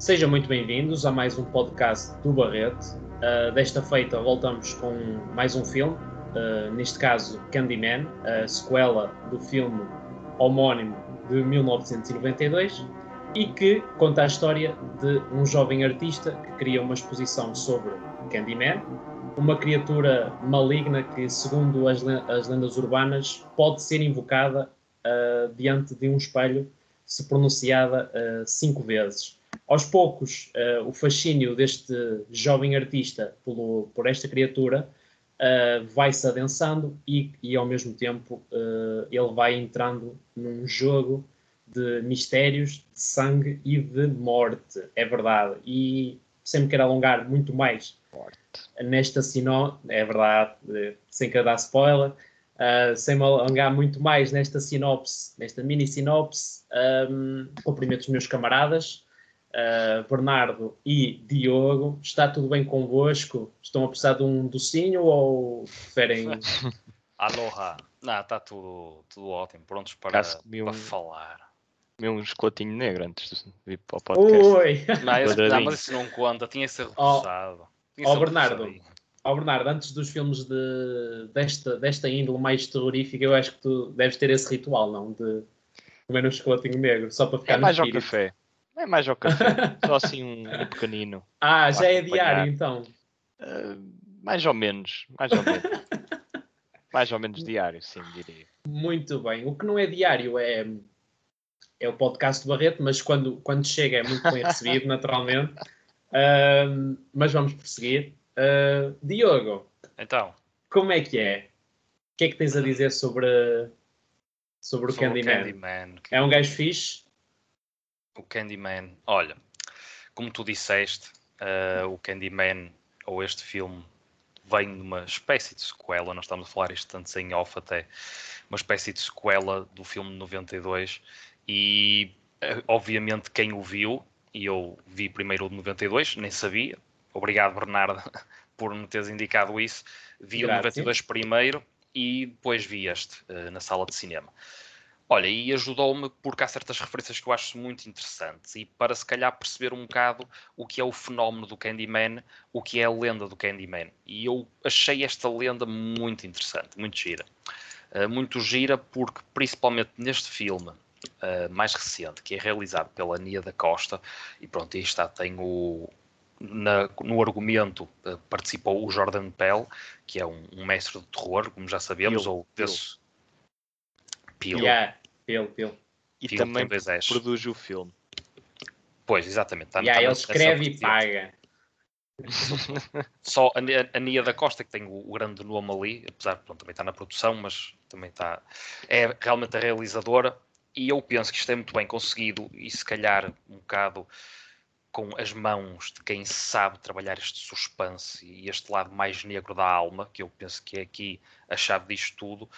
Sejam muito bem-vindos a mais um podcast do Barrete. Uh, desta feita voltamos com mais um filme, uh, neste caso Candyman, a sequela do filme homónimo de 1992 e que conta a história de um jovem artista que cria uma exposição sobre Candyman, uma criatura maligna que, segundo as, as lendas urbanas, pode ser invocada uh, diante de um espelho se pronunciada cinco vezes. Aos poucos, uh, o fascínio deste jovem artista pelo, por esta criatura vai-se adensando e, e, ao mesmo tempo, ele vai entrando num jogo de mistérios, de sangue e de morte. É verdade. E sem me querer alongar muito mais morte. nesta sinopse, é verdade, sem querer dar spoiler, uh, sem me alongar muito mais nesta sinopse, nesta mini sinopse, um, cumprimento os meus camaradas, uh, Bernardo e Diogo. Está tudo bem convosco? Estão a precisar de um docinho ou preferem. Aloha! Não, está tudo, tudo ótimo, prontos para, para falar comi um chocolatinho negro antes de vir para o podcast. Ui! Não, esse, não, mas isso não conta, tinha que ser reforçado. Ó oh, Bernardo, oh, Bernardo, antes dos filmes de, desta, desta índole mais terrorífica, eu acho que tu deves ter esse ritual, não? De comer um chocolatinho negro, só para ficar é mais ao café. É mais ao café, só assim um, um pequenino. Ah, já é diário então? Uh, mais ou menos, mais ou menos. mais ou menos diário, sim, diria. Muito bem. O que não é diário é é o podcast do Barreto, mas quando, quando chega é muito bem recebido, naturalmente. Uh, mas vamos prosseguir. Uh, Diogo, então, como é que é? O que é que tens a dizer sobre, sobre, sobre o Candyman? Candyman? É um gajo fixe? O Candyman, olha, como tu disseste, uh, o Candyman, ou este filme, vem de uma espécie de sequela, nós estamos a falar isto tanto em off até, uma espécie de sequela do filme de 92 e eh, obviamente quem o viu, e eu vi primeiro o de 92, nem sabia. Obrigado, Bernardo, por me teres indicado isso. Vi Graças. o 92 primeiro e depois vi este uh, na sala de cinema. Olha, e ajudou-me porque há certas referências que eu acho muito interessantes e para se calhar perceber um bocado o que é o fenómeno do Candyman, o que é a lenda do Candyman. E eu achei esta lenda muito interessante, muito gira. Uh, muito gira porque, principalmente neste filme, uh, mais recente, que é realizado pela Nia da Costa, e pronto, aí está, tem o, na, no argumento uh, participou o Jordan Pell, que é um, um mestre de terror, como já sabemos, Peel, ou desse... Peel. Yeah, Peel, Peel. E também produz o filme. Pois, exatamente. Está, yeah, ele escreve e paga. Só a, a Nia da Costa, que tem o, o grande nome ali, apesar de também está na produção, mas também está. É realmente a realizadora e eu penso que isto é muito bem conseguido e se calhar um bocado com as mãos de quem sabe trabalhar este suspense e este lado mais negro da alma, que eu penso que é aqui a chave disto tudo,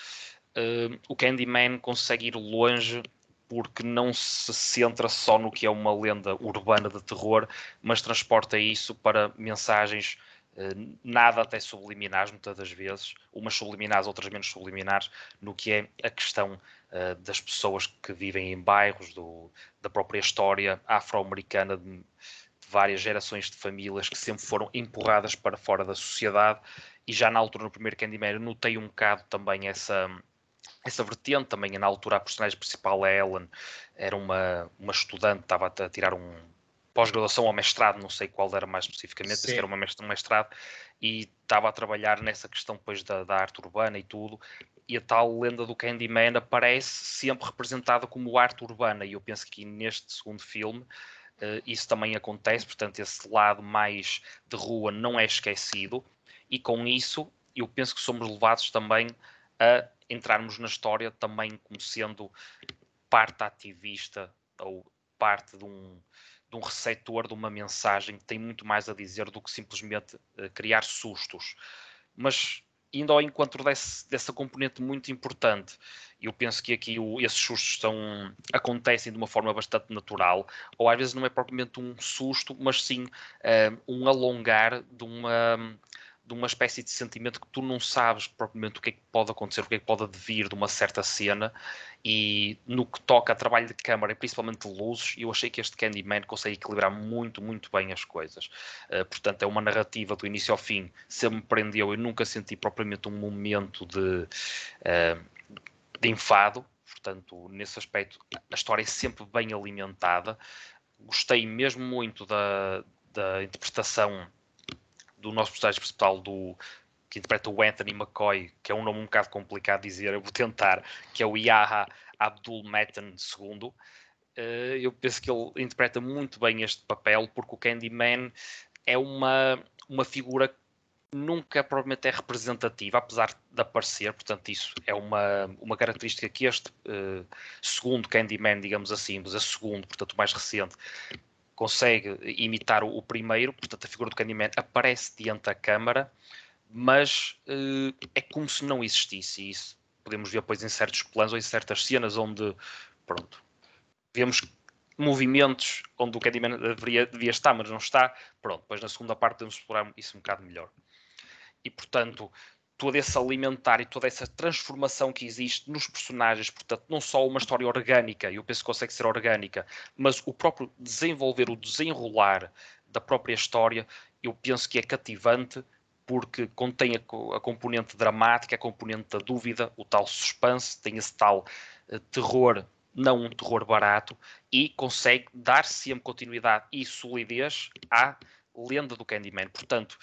uh, o Candyman consegue ir longe porque não se centra só no que é uma lenda urbana de terror, mas transporta isso para mensagens uh, nada até subliminares, muitas das vezes, umas subliminares, outras menos subliminares, no que é a questão uh, das pessoas que vivem em bairros, do, da própria história afro-americana de, de, várias gerações de famílias que sempre foram empurradas para fora da sociedade. E já na altura, no primeiro Candyman, notei um bocado também essa, essa vertente. Também na altura, a personagem principal, a Ellen, era uma, uma estudante, estava a tirar um pós-graduação ou mestrado, não sei qual era mais especificamente, era uma um mestrado, e estava a trabalhar nessa questão depois da, da, arte urbana e tudo, e a tal lenda do Candyman aparece sempre representada como arte urbana, e eu penso que neste segundo filme uh, isso também acontece, portanto esse lado mais de rua não é esquecido, e com isso eu penso que somos levados também a entrarmos na história também como sendo parte ativista ou parte de um, de um receptor de uma mensagem que tem muito mais a dizer do que simplesmente uh, criar sustos. Mas indo ao encontro desse, dessa componente muito importante, eu penso que aqui o, esses sustos estão, acontecem de uma forma bastante natural, ou às vezes não é propriamente um susto, mas sim uh, um alongar de uma de uma espécie de sentimento que tu não sabes propriamente o que é que pode acontecer, o que é que pode advir de uma certa cena. E no que toca a trabalho de câmara e principalmente de luzes, eu achei que este Candyman consegue equilibrar muito, muito bem as coisas. Uh, portanto, é uma narrativa do início ao fim, se me prendeu, eu nunca senti propriamente um momento de, uh, de enfado. Portanto, nesse aspecto, a história é sempre bem alimentada. Gostei mesmo muito da, da interpretação do nosso personagem principal, do, que interpreta o Anthony McCoy, que é um nome um bocado complicado de dizer, eu vou tentar, que é o Yaha Abdul Metan II. Uh, eu penso que ele interpreta muito bem este papel, porque o Candyman é uma, uma figura nunca provavelmente é representativa, apesar de aparecer, portanto isso é uma, uma característica que este uh, segundo Candyman, digamos assim, mas é segundo, portanto mais recente, consegue imitar o, o, primeiro, portanto a figura do Candyman aparece diante da câmara, mas uh, é como se não existisse, e isso podemos ver depois em certos planos ou em certas cenas onde, pronto, vemos movimentos onde o Candyman deveria, devia estar, mas não está, pronto, depois na segunda parte podemos explorar isso um bocado melhor. E, portanto, todo esse alimentar e toda essa transformação que existe nos personagens, portanto, não só uma história orgânica, eu penso que consegue ser orgânica, mas o próprio desenvolver, o desenrolar da própria história, eu penso que é cativante porque contém a, a componente dramática, a componente da dúvida, o tal suspense, tem esse tal uh, terror, não um terror barato, e consegue dar sempre continuidade e solidez à lenda do Candyman. Portanto,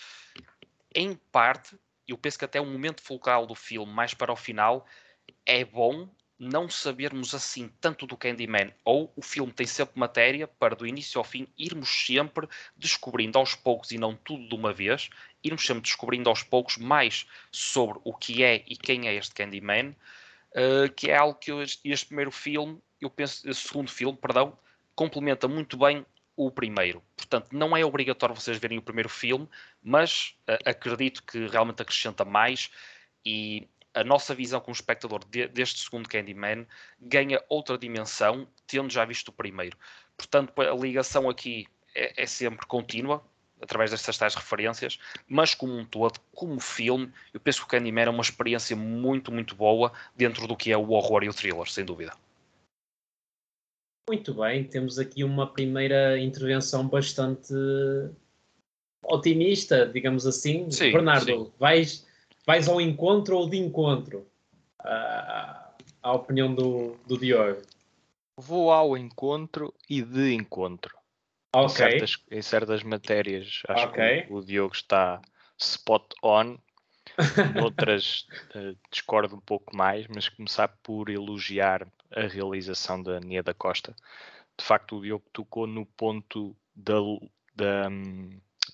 em parte, eu penso que até o momento focal do filme, mais para o final, é bom não sabermos assim tanto do Candyman, ou o filme tem sempre matéria para do início ao fim irmos sempre descobrindo aos poucos e não tudo de uma vez, irmos sempre descobrindo aos poucos mais sobre o que é e quem é este Candyman, uh, que é algo que este, primeiro filme, eu penso, este segundo filme, perdão, complementa muito bem o primeiro. Portanto, não é obrigatório vocês verem o primeiro filme, mas uh, acredito que realmente acrescenta mais e a nossa visão como espectador de, deste segundo Candyman ganha outra dimensão, tendo já visto o primeiro. Portanto, a ligação aqui é, é sempre contínua, através destas tais referências, mas como um todo, como filme, eu penso que o Candyman é uma experiência muito, muito boa dentro do que é o horror e o thriller, sem dúvida. Muito bem, temos aqui uma primeira intervenção bastante otimista, digamos assim. Sim, Bernardo, sim. Vais, vais ao encontro ou de encontro à, à opinião do, do Diogo? Vou ao encontro e de encontro. Okay. Em, certas, em certas matérias, acho okay. que o, o Diogo está spot on. Noutras uh, discordo um pouco mais, mas começar por elogiar a realização da Nia da Costa. De facto, o Diogo tocou no ponto da, da,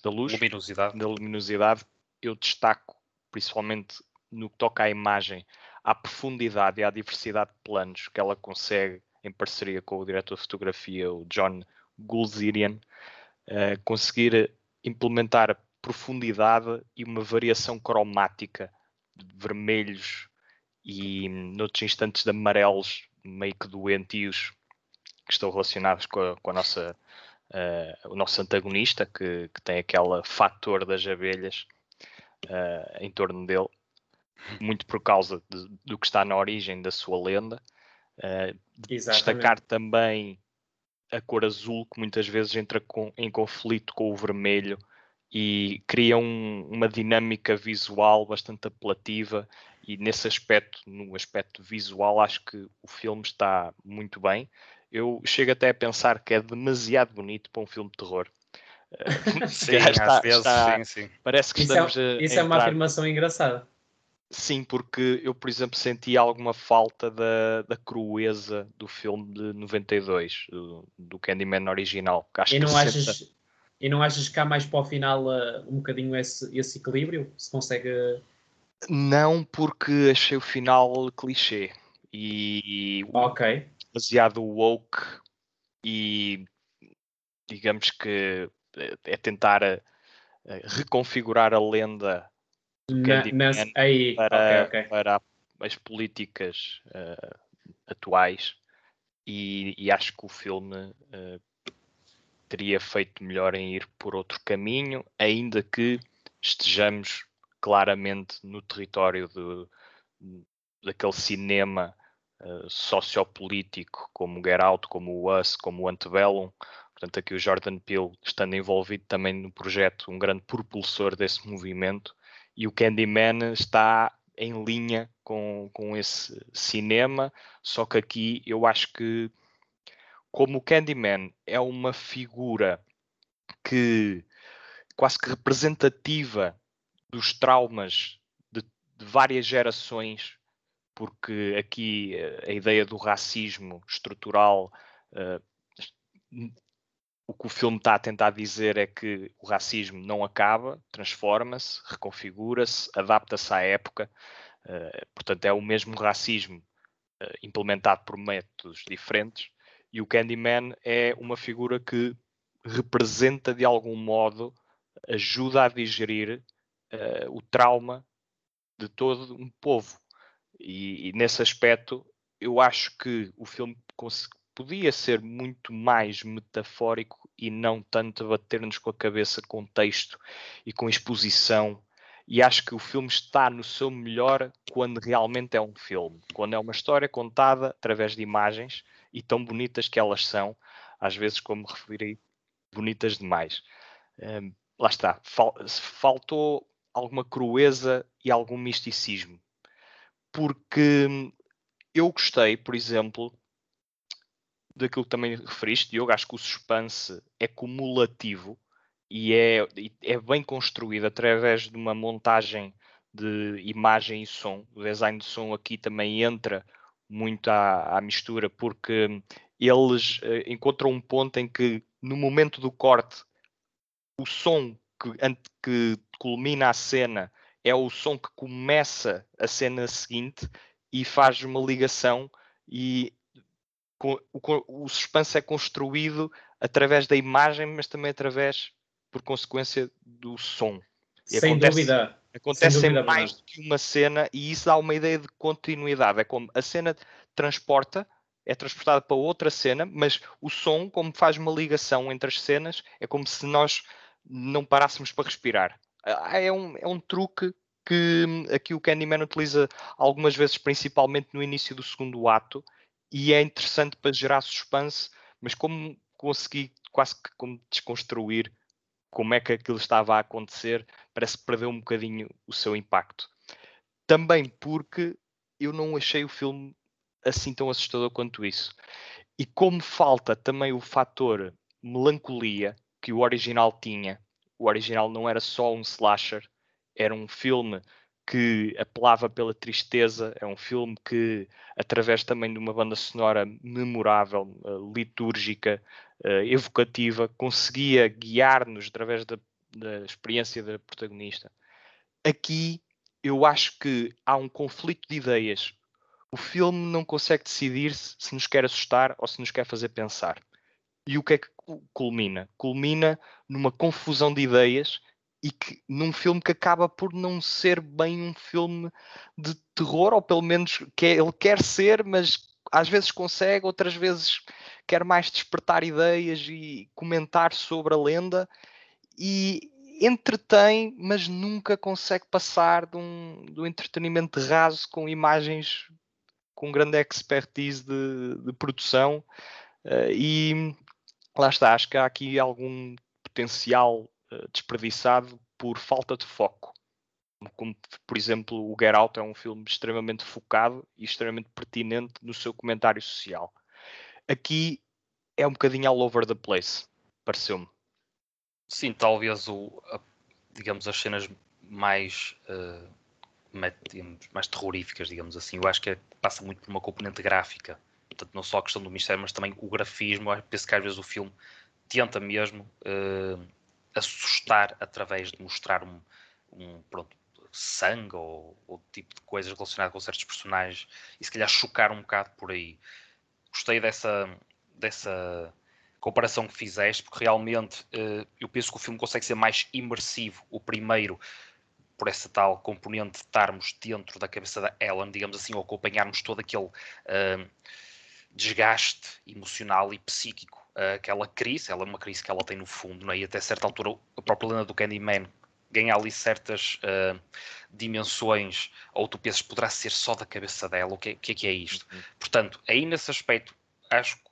da luz, luminosidade. da luminosidade. Eu destaco, principalmente no que toca à imagem, à profundidade e à diversidade de planos que ela consegue, em parceria com o diretor de fotografia, o John Gulzirian, uh, conseguir implementar profundidade e uma variação cromática de vermelhos e, noutros instantes, de amarelos meio que doentios que estão relacionados com a, com a nossa uh, o nosso antagonista que, que, tem aquele fator das abelhas uh, em torno dele muito por causa de, do que está na origem da sua lenda. Uh, destacar também a cor azul que muitas vezes entra com, em conflito com o vermelho e cria um, uma dinâmica visual bastante apelativa e nesse aspecto, no aspecto visual, acho que o filme está muito bem. Eu chego até a pensar que é demasiado bonito para um filme de terror. sim, está, às vezes, está, sim, sim. Parece que isso estamos é, Isso é uma afirmação engraçada. Sim, porque eu, por exemplo, senti alguma falta da, da crueza do filme de 92, do, do Candyman original. Acho e, não achas, senta... e não achas que há mais para o final uh, um bocadinho esse, esse equilíbrio? Se consegue não, porque achei o final clichê e okay. demasiado woke e digamos que eh, é tentar uh, reconfigurar a lenda do Na, Candyman aí, para, okay, okay. para as políticas uh, atuais e, e, acho que o filme uh, teria feito melhor em ir por outro caminho, ainda que estejamos claramente no território de, daquele cinema uh, sociopolítico como Get Out, como o Us, como o Antebellum. Portanto, aqui o Jordan Peele estando envolvido também no projeto, um grande propulsor desse movimento. E o Candyman está em linha com, com esse cinema, só que aqui eu acho que, como o Candyman é uma figura que quase que representativa dos traumas de, de várias gerações, porque aqui eh, a ideia do racismo estrutural uh, o que o filme está a tentar dizer é que o racismo não acaba, transforma-se, reconfigura-se, adapta-se à época. Uh, portanto, é o mesmo racismo uh, implementado por métodos diferentes. E o Candyman é uma figura que representa de algum modo, ajuda a digerir uh, o trauma de todo um povo. E, e, nesse aspecto, eu acho que o filme podia ser muito mais metafórico e não tanto bater-nos com a cabeça com texto e com exposição. E acho que o filme está no seu melhor quando realmente é um filme, quando é uma história contada através de imagens e tão bonitas que elas são, às vezes, como referi, bonitas demais. Um, lá está, fal faltou alguma crueza e algum misticismo. Porque eu gostei, por exemplo, daquilo que também referiste, Diogo, acho que o suspense é cumulativo e é, é bem construído através de uma montagem de imagem e som. O design de som aqui também entra muito à, à mistura, porque eles uh, encontram um ponto em que, no momento do corte, o som que, que culmina a cena é o som que começa a cena seguinte e faz uma ligação e o, suspense é construído através da imagem, mas também através, por consequência, do som. E Sem acontece, dúvida. Acontece Sem dúvida, mais do que uma cena e isso dá uma ideia de continuidade. É como a cena transporta, é transportada para outra cena, mas o som, como faz uma ligação entre as cenas, é como se nós não parássemos para respirar. Ah, é um, é um truque que aqui o Candyman utiliza algumas vezes, principalmente no início do segundo ato, e é interessante para gerar suspense, mas como consegui quase que como desconstruir como é que aquilo estava a acontecer, parece que perdeu um bocadinho o seu impacto. Também porque eu não achei o filme assim tão assustador quanto isso. E como falta também o fator melancolia que o original tinha, o original não era só um slasher, era um filme que apelava pela tristeza, é um filme que, através também de uma banda sonora memorável, uh, litúrgica, uh, evocativa, conseguia guiar-nos através da, da experiência da protagonista. Aqui eu acho que há um conflito de ideias. O filme não consegue decidir -se, se nos quer assustar ou se nos quer fazer pensar. E o que é que culmina? Culmina numa confusão de ideias e que num filme que acaba por não ser bem um filme de terror, ou pelo menos que ele quer ser, mas às vezes consegue, outras vezes quer mais despertar ideias e comentar sobre a lenda e entretém, mas nunca consegue passar de um, um entretenimento raso com imagens com grande expertise de, de produção. Uh, e lá está, acho que há aqui algum potencial desperdiçado por falta de foco. Como, por exemplo, o Get Out é um filme extremamente focado e extremamente pertinente no seu comentário social. Aqui é um bocadinho all over the place, pareceu-me. Sim, talvez o, a, digamos, as cenas mais, uh, mais, digamos, mais terroríficas, digamos assim. Eu acho que é, passa muito por uma componente gráfica. Portanto, não só a questão do mistério, mas também o grafismo. Eu penso que às vezes o filme tenta mesmo uh, assustar através de mostrar um, um pronto, sangue ou, ou tipo de coisas relacionadas com certos personagens e se calhar chocar um bocado por aí. Gostei dessa, dessa comparação que fizeste, porque realmente uh, eu penso que o filme consegue ser mais imersivo. O primeiro, por essa tal componente de estarmos dentro da cabeça da Ellen, digamos assim, ou acompanharmos todo aquele uh, desgaste emocional e psíquico aquela crise, ela é uma crise que ela tem no fundo, não é? e até certa altura a própria lenda do Candyman ganha ali certas uh, dimensões, ou tu pensas poderá ser só da cabeça dela, o que, que é que é isto? Uhum. Portanto, aí nesse aspecto, acho que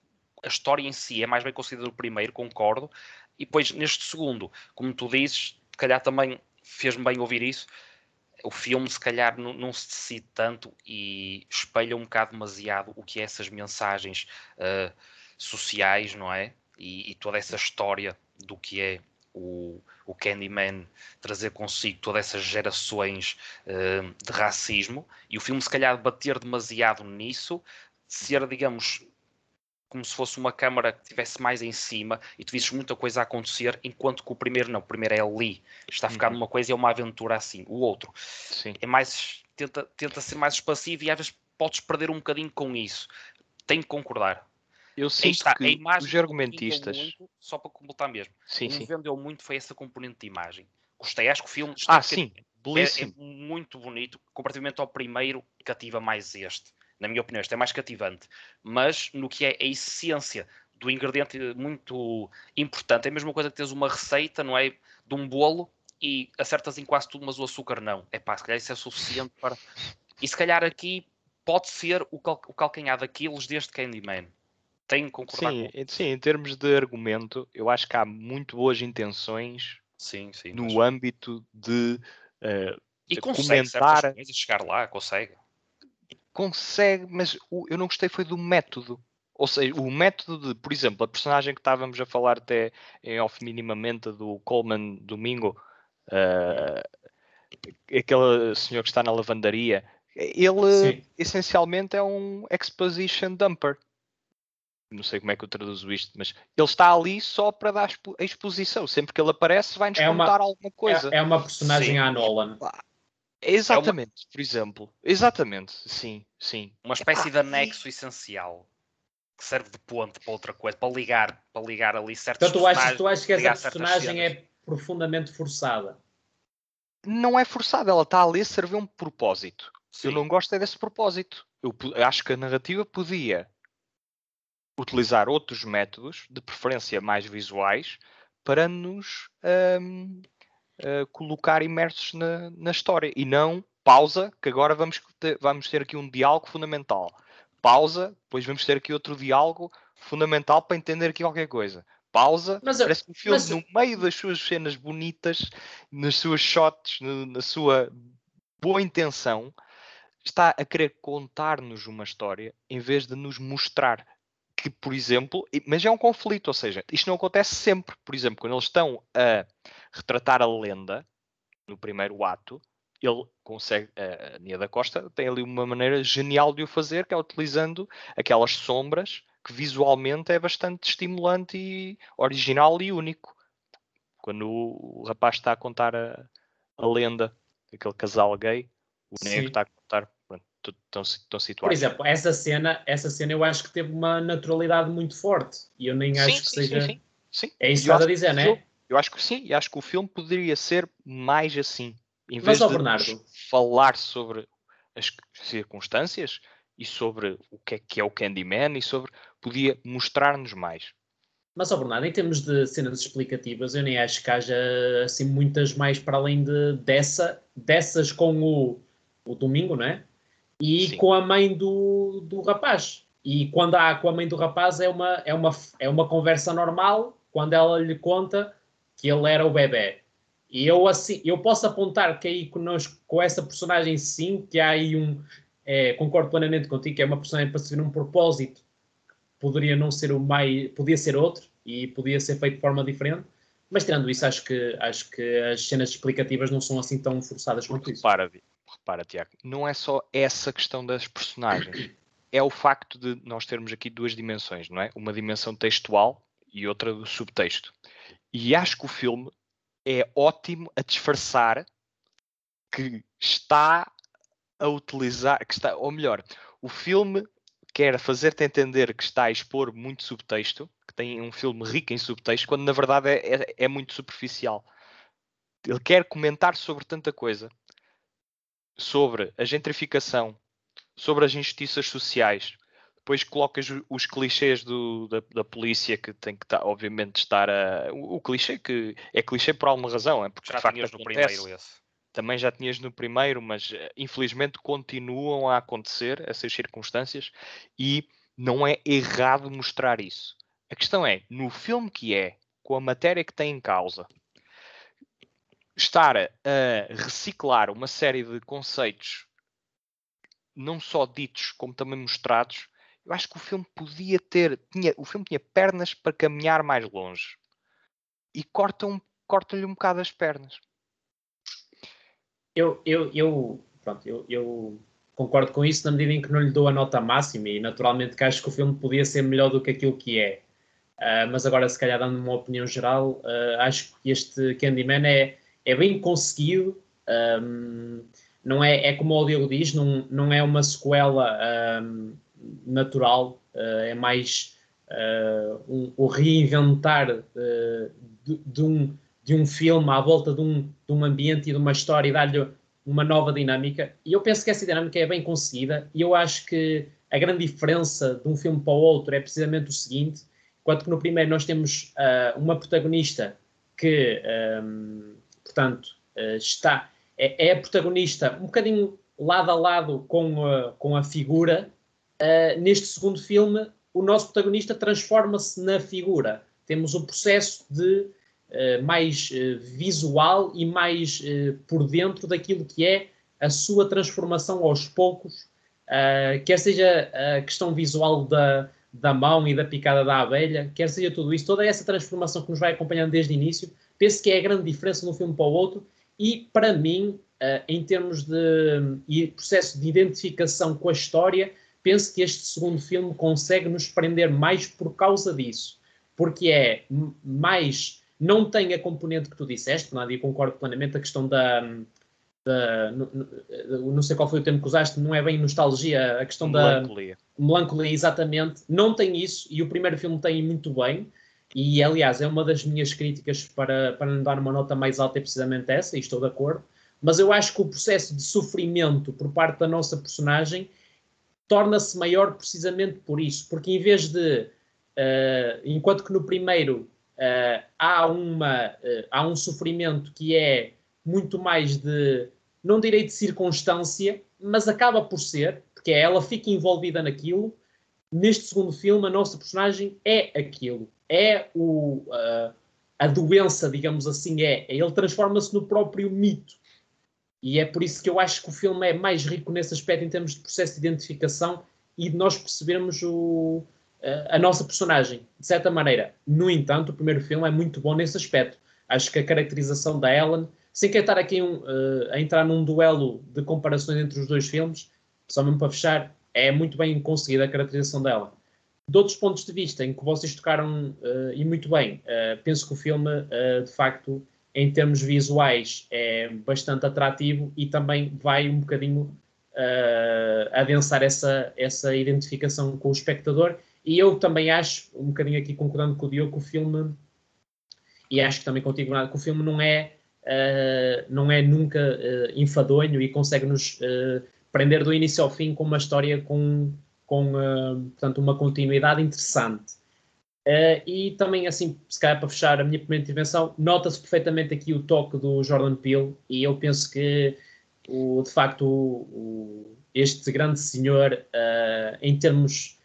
a história em si é mais bem conseguida no primeiro, concordo, e depois neste segundo, como tu dizes, se calhar também fez-me bem ouvir isso, o filme se calhar não, não, se decide tanto e espelha um bocado demasiado o que é essas mensagens uh, sociais, não é? E, e, toda essa história do que é o, o Candyman trazer consigo todas essas gerações uh, de racismo e o filme se calhar bater demasiado nisso, ser, digamos, como se fosse uma câmara que estivesse mais em cima e tu visses muita coisa a acontecer, enquanto que o primeiro não, o primeiro é ali, está a ficar uhum. numa coisa e é uma aventura assim. O outro Sim. é mais, tenta, tenta ser mais expansivo e às vezes podes perder um bocadinho com isso. Tenho que concordar. Eu sinto está, que os argumentistas. Muito, só para completar mesmo. Sim, o que sim. vendeu muito foi essa componente de imagem. Gostei, acho que o filme ah, sim. É, é, muito bonito. Comparativamente ao primeiro, cativa mais este. Na minha opinião, este é mais cativante. Mas no que é a essência do ingrediente muito importante, é a mesma coisa que tens uma receita, não é? De um bolo e acertas em quase tudo, mas o açúcar não. É pá, se calhar isso é suficiente para. E se calhar aqui pode ser o, cal o calcanhar daqueles deste Candyman tenho que concordar sim, com... sim, em termos de argumento, eu acho que há muito boas intenções sim, sim, no mas... âmbito de uh, e consegue comentar. Coisas, chegar lá, consegue. Consegue, mas o, eu não gostei foi do método. Ou seja, o método de, por exemplo, a personagem que estávamos a falar até em off minimamente do Coleman Domingo, uh, aquele senhor que está na lavandaria, ele Sim. essencialmente é um exposition dumper não sei como é que eu traduzo isto, mas ele está ali só para dar a exposição. Sempre que ele aparece, vai-nos é contar alguma coisa. É, é uma personagem sim. à Nolan. Exatamente, é uma... por exemplo. Exatamente, sim, sim. Uma espécie de anexo essencial que serve de ponte para outra coisa, para ligar, para ligar ali certos Então tu achas, tu achas que essa personagem é profundamente forçada? Não é forçada, ela está ali a servir um propósito. Sim. Eu não gosto é desse propósito. Eu acho que a narrativa podia utilizar outros métodos, de preferência mais visuais, para nos um, uh, eh, colocar imersos na, na, história e não pausa, que agora vamos ter, vamos ter aqui um diálogo fundamental. Pausa, depois vamos ter aqui outro diálogo fundamental para entender aqui qualquer coisa. Pausa, mas, parece que o filme, mas... no meio das suas cenas bonitas, nas suas shots, no, na sua boa intenção, está a querer contar-nos uma história em vez de nos mostrar que, por exemplo, mas é um conflito, ou seja, isto não acontece sempre. Por exemplo, quando eles estão a retratar a lenda no primeiro ato, ele consegue, a Nia da Costa tem ali uma maneira genial de o fazer, que é utilizando aquelas sombras que visualmente é bastante estimulante e original e único. Quando o, rapaz está a contar a, a lenda, aquele casal gay, o negro está a contar estão, estão situados. Por exemplo, essa cena, essa cena eu acho que teve uma naturalidade muito forte e eu nem sim, acho que sim, seja. Sim, sim, É isso que estás a dizer, não é? Eu acho que sim, e acho que o filme poderia ser mais assim. Em vez Mas, de Bernardo... falar sobre as circunstâncias e sobre o que é que é o Candyman e sobre. podia mostrar-nos mais. Mas, ó Bernardo, em termos de cenas explicativas, eu nem acho que haja assim muitas mais para além de, dessa, dessas com o, o domingo, não é? E Sim. com a mãe do, do rapaz. E quando há com a mãe do rapaz é uma, é, uma, é uma conversa normal quando ela lhe conta que ele era o bebê. E eu assim, eu posso apontar que aí connosco, com essa personagem sim, que há aí um, é, concordo plenamente contigo, que é uma personagem para servir um propósito, poderia não ser o mais, podia ser outro e podia ser feito de forma diferente, mas tirando isso, acho que, acho que as cenas explicativas não são assim tão forçadas quanto isso. Para, repara, Tiago, não é só essa questão das personagens. É o facto de nós termos aqui duas dimensões, não é? Uma dimensão textual e outra do subtexto. E acho que o filme é ótimo a disfarçar que está a utilizar, que está, ou melhor, o filme quer fazer-te entender que está a expor muito subtexto, que tem um filme rico em subtexto, quando na verdade é, é, é muito superficial. Ele quer comentar sobre tanta coisa sobre a gentrificação, sobre as injustiças sociais, depois colocas os clichês do, da, da, polícia que tem que estar, obviamente, estar a. O, o, clichê que é clichê por alguma razão, é porque já de facto acontece. no primeiro esse. Também já tinhas no primeiro, mas eh, infelizmente continuam a acontecer essas circunstâncias e não é errado mostrar isso. A questão é, no filme que é, com a matéria que tem em causa, estar a reciclar uma série de conceitos não só ditos como também mostrados, eu acho que o filme podia ter, tinha, o filme tinha pernas para caminhar mais longe e corta um, corta-lhe um bocado as pernas. Eu, eu, eu, pronto, eu, eu concordo com isso na medida em que não lhe dou a nota máxima e naturalmente que acho que o filme podia ser melhor do que aquilo que é. Uh, mas agora, se calhar, dando uma opinião geral, uh, acho que este Candyman é, é bem conseguido. Um, não é, é como o Diego diz, não, não é uma sequela um, natural, uh, é mais uh, um, o reinventar uh, de, de, um, de um filme à volta de um, de um ambiente e de uma história e dar-lhe uma nova dinâmica. E eu penso que essa dinâmica é bem conseguida e eu acho que a grande diferença de um filme para o outro é precisamente o seguinte, enquanto que no primeiro nós temos uma protagonista que, um, portanto, está é, é a protagonista um bocadinho lado a lado com a, com a figura. Uh, neste segundo filme, o nosso protagonista transforma-se na figura. Temos um processo de uh, mais visual e mais por dentro daquilo que é a sua transformação aos poucos, quer seja a questão visual da, da mão e da picada da abelha, quer seja tudo isso, toda essa transformação que nos vai acompanhando desde o início, penso que é a grande diferença de um filme para o outro e, para mim, uh, em termos de processo de identificação com a história, penso que este segundo filme consegue nos prender mais por causa disso. Porque é mais. Não tem a componente que tu disseste, não, e concordo plenamente, a questão da. da não, não sei qual foi o termo que usaste, não é bem nostalgia, a questão melancolia. da. Melancolia, exatamente. Não tem isso, e o primeiro filme tem muito bem. E, aliás, é uma das minhas críticas para, para lhe dar uma nota mais alta, é precisamente essa, e estou de acordo. Mas eu acho que o processo de sofrimento por parte da nossa personagem torna-se maior precisamente por isso. Porque em vez de, uh, enquanto que no primeiro uh, há, uma, uh, há um sofrimento que é muito mais de, não direi de circunstância, mas acaba por ser, porque ela fica envolvida naquilo. Neste segundo filme, a nossa personagem é aquilo é o, uh, a doença, digamos assim, é. Ele transforma-se no próprio mito. E é por isso que eu acho que o filme é mais rico nesse aspecto em termos de processo de identificação e de nós percebermos o, uh, a nossa personagem, de certa maneira. No entanto, o primeiro filme é muito bom nesse aspecto. Acho que a caracterização da Ellen, sem querer estar aqui um, uh, a entrar num duelo de comparações entre os dois filmes, só mesmo para fechar, é muito bem conseguida a caracterização dela de outros pontos de vista em que vocês tocaram uh, e muito bem, uh, penso que o filme, uh, de facto, em termos visuais, é bastante atrativo e também vai um bocadinho adensar essa, essa identificação com o espectador. E eu também acho, um bocadinho aqui concordando com o Diogo, que o filme, e acho que também contigo, que o filme não é, não é nunca enfadonho e consegue-nos prender do início ao fim com uma história com com uh, portanto, uma continuidade interessante. Uh, e também, assim, se calhar para fechar a minha primeira intervenção, nota-se perfeitamente aqui o toque do Jordan Peele, e eu penso que, o, de facto, o, este grande senhor, uh, em termos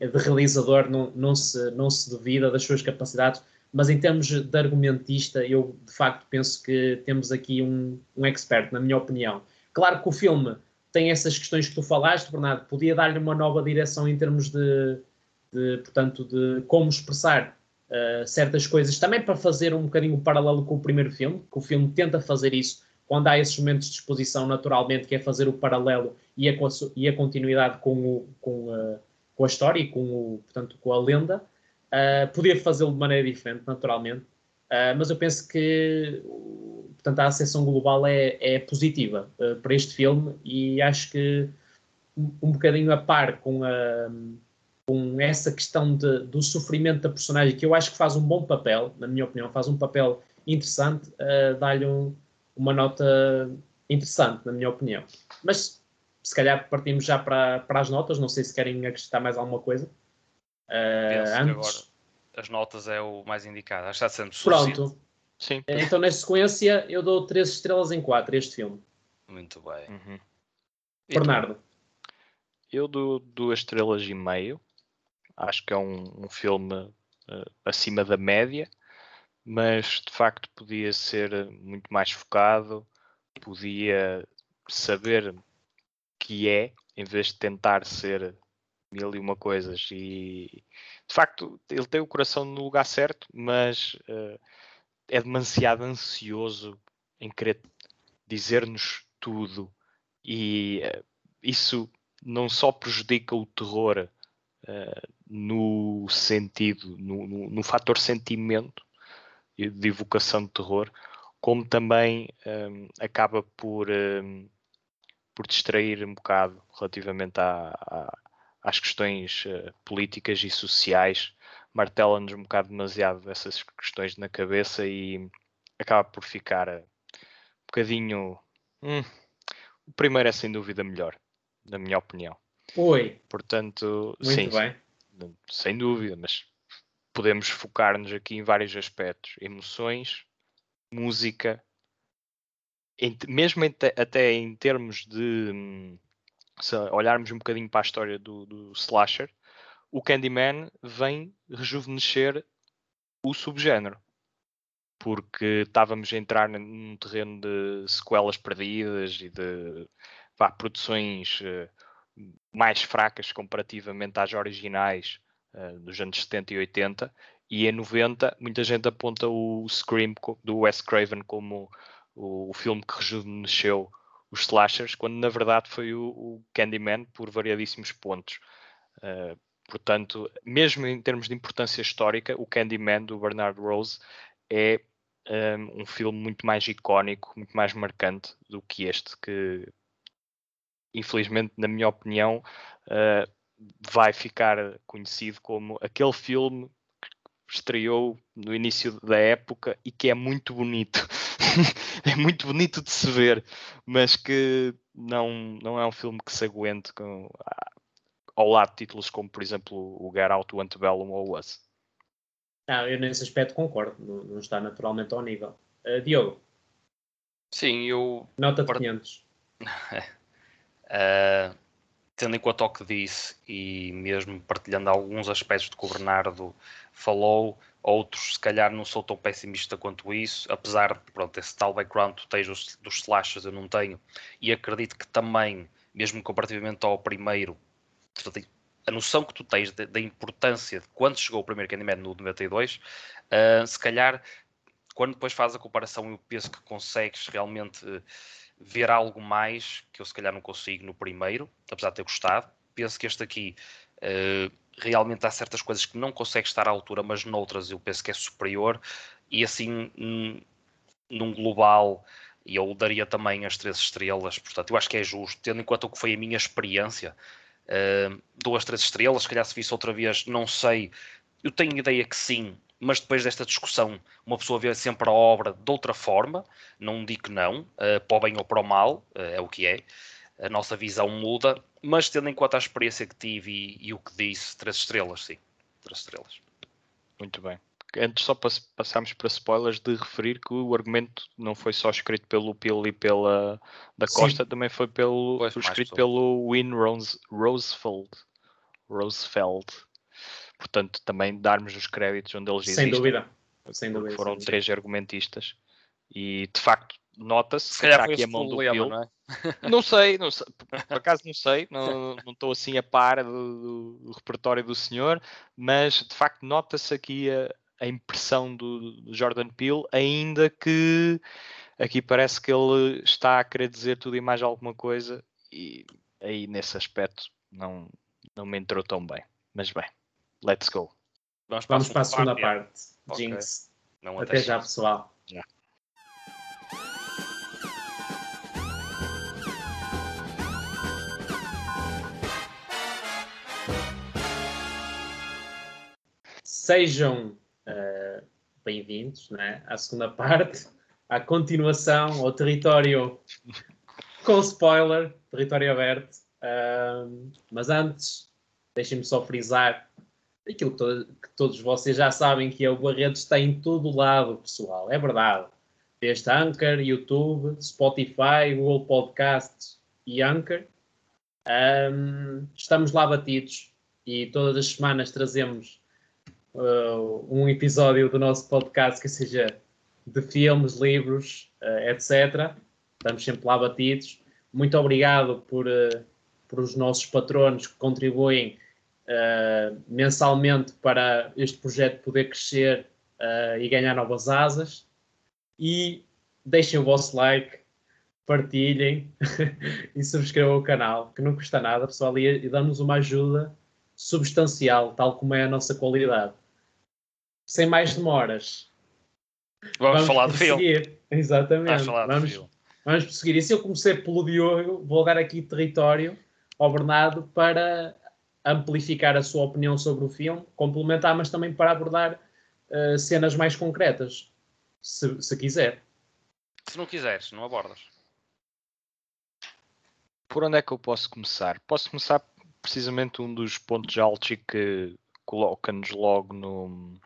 de realizador, não, não, se, não se duvida das suas capacidades, mas em termos de argumentista, eu de facto penso que temos aqui um, um expert, na minha opinião. Claro que o filme tem essas questões que tu falaste, Bernardo, podia dar-lhe uma nova direção em termos de, de portanto, de como expressar uh, certas coisas, também para fazer um bocadinho paralelo com o primeiro filme, que o filme tenta fazer isso quando há esses momentos de exposição, naturalmente, que é fazer o paralelo e a, e a continuidade com, o, com, a, com a história e com, o, portanto, com a lenda. Uh, podia fazê-lo de maneira diferente, naturalmente, uh, mas eu penso que portanto, a acessão global é, é positiva uh, para este filme e acho que um, um bocadinho a par com, a, com essa questão de, do sofrimento da personagem, que eu acho que faz um bom papel, na minha opinião, faz um papel interessante, uh, dá-lhe um, uma nota interessante, na minha opinião. Mas se calhar partimos já para, para as notas, não sei se querem acrescentar mais alguma coisa. Uh, antes, agora as notas é o mais indicado. Acho que está sendo pronto. Sim. Então, nesta sequência, eu dou 3 estrelas em 4 a este filme. Muito bem. Uhum. Bernardo, Eu dou duas estrelas e meio. Acho que é um, um filme eh, acima da média, mas de facto podia ser eh, muito mais focado, podia saber que é, em vez de tentar ser mil e uma coisas. E de facto ele tem o coração no lugar certo, mas eh, é demasiado ansioso em querer dizer-nos tudo. E eh, isso não só prejudica o terror eh, no sentido, no, no, no fator sentimento de evocação de terror, como também hum, acaba por, hum, por distrair um bocado relativamente à- à- às questões eh, políticas e sociais, martela-nos um bocado demasiado essas questões na cabeça e acaba por ficar eh, um bocadinho. hum, o primeiro é sem dúvida melhor, na minha opinião. oi, Portanto, muito sim, bem. sem dúvida, mas podemos focar-nos aqui em vários aspectos: emoções, música, em mesmo em te- até em termos de hum, se olharmos um bocadinho para a história do, do slasher, o Candyman vem rejuvenescer o subgénero. Porque estávamos a entrar num terreno de sequelas perdidas e de produções eh, mais fracas comparativamente às originais eh, dos anos 70 e 80 e em 90 muita gente aponta o Scream do Wes Craven como o, filme que rejuvenesceu os slashers, quando na verdade foi o, o Candyman por variadíssimos pontos. Eh, portanto, mesmo em termos de importância histórica, o Candyman do Bernard Rose é um, um filme muito mais icónico, muito mais marcante do que este, que infelizmente, na minha opinião, eh, vai ficar conhecido como aquele filme que estreou no início da época e que é muito bonito. é muito bonito de se ver, mas que não, não é um filme que se aguente com, ao lado de títulos como, por exemplo, o Get Out, o Antebellum ou o Us. Ah, eu nesse aspecto concordo, não, não está naturalmente ao nível. Uh, Diogo, Sim, eu nota de Para- 500. Uh, tendo em conta o que disse e mesmo partilhando alguns aspectos de que o Bernardo falou, outros se calhar não sou tão pessimista quanto isso, apesar de pronto, esse tal background que tu tens dos, dos slashes eu não tenho, e acredito que também, mesmo comparativamente ao primeiro, portanto, a noção que tu tens da, importância de quando chegou o primeiro Candyman no 92, uh, se calhar quando depois fazes a comparação eu penso que consegues realmente uh, ver algo mais que eu se calhar não consigo no primeiro, apesar de ter gostado. Penso que este aqui uh, realmente há certas coisas que não consegue estar à altura, mas noutras eu penso que é superior. E assim, num, num global, eu daria também as três estrelas. Portanto, eu acho que é justo, tendo em conta o que foi a minha experiência. Duas, três estrelas, se calhar se visse outra vez, não sei. Eu tenho ideia que sim, mas depois desta discussão, uma pessoa vê sempre a obra de outra forma, não digo que não, uh, para o bem ou para o mal, uh, é o que é, a nossa visão muda, mas tendo em conta a experiência que tive e, e o que disse, três estrelas, sim, três estrelas. Muito bem. Antes só pass passarmos para spoilers de referir que o argumento não foi só escrito pelo Peel e pela da Costa, Sim. também foi pelo foi escrito pelo Win Rose, Rosefeld. Rosefeld. Portanto, também darmos os créditos onde eles Sem existem. dúvida. porque Sem dúvida, Foram sem dúvida. três argumentistas e de facto nota-se Se que está aqui a mão do Peel. não é? Não sei, não sei, por acaso não sei, não não estou assim a par do, do- do repertório do senhor, mas de facto nota-se aqui a, a impressão do, do Jordan Peele, ainda que aqui parece que ele está a querer dizer tudo e mais alguma coisa, e aí nesse aspecto não, não me entrou tão bem. Mas bem, let's go. Vamos Vamos para a segunda parte. Ok. Jinx. Não Até já, pessoal. Já. Sejam bem-vindos né, à segunda parte, à continuação, ao território com spoiler, território aberto. Uh, mas antes, deixem-me só frisar aquilo que, to que, todos vocês já sabem que é o Barreto está em todo lado, pessoal. É verdade. Desde Anchor, YouTube, Spotify, Google Podcasts e Anchor. Um, estamos lá batidos e todas as semanas trazemos uh, um episódio do nosso podcast que seja de filmes, livros, uh, etc. Estamos sempre lá batidos. Muito obrigado por, uh, por os nossos patronos que contribuem mensalmente para este projeto poder crescer e ganhar novas asas. E deixem o vosso like, partilhem e subscrevam o canal, que não custa nada, pessoal, e, e dá-nos uma ajuda substancial, tal como é a nossa qualidade. Sem mais demoras. Vamos, vamos falar de filme. Exatamente. Vamos, vamos prosseguir. E se eu comecei pelo Diogo, vou dar aqui território ao Bernardo para amplificar a sua opinião sobre o filme, complementar, mas também para abordar uh, cenas mais concretas, se, se quiser. Se não quiseres, não abordas. Por onde é que eu posso começar? Posso começar precisamente um dos pontos altos que coloca-nos logo no,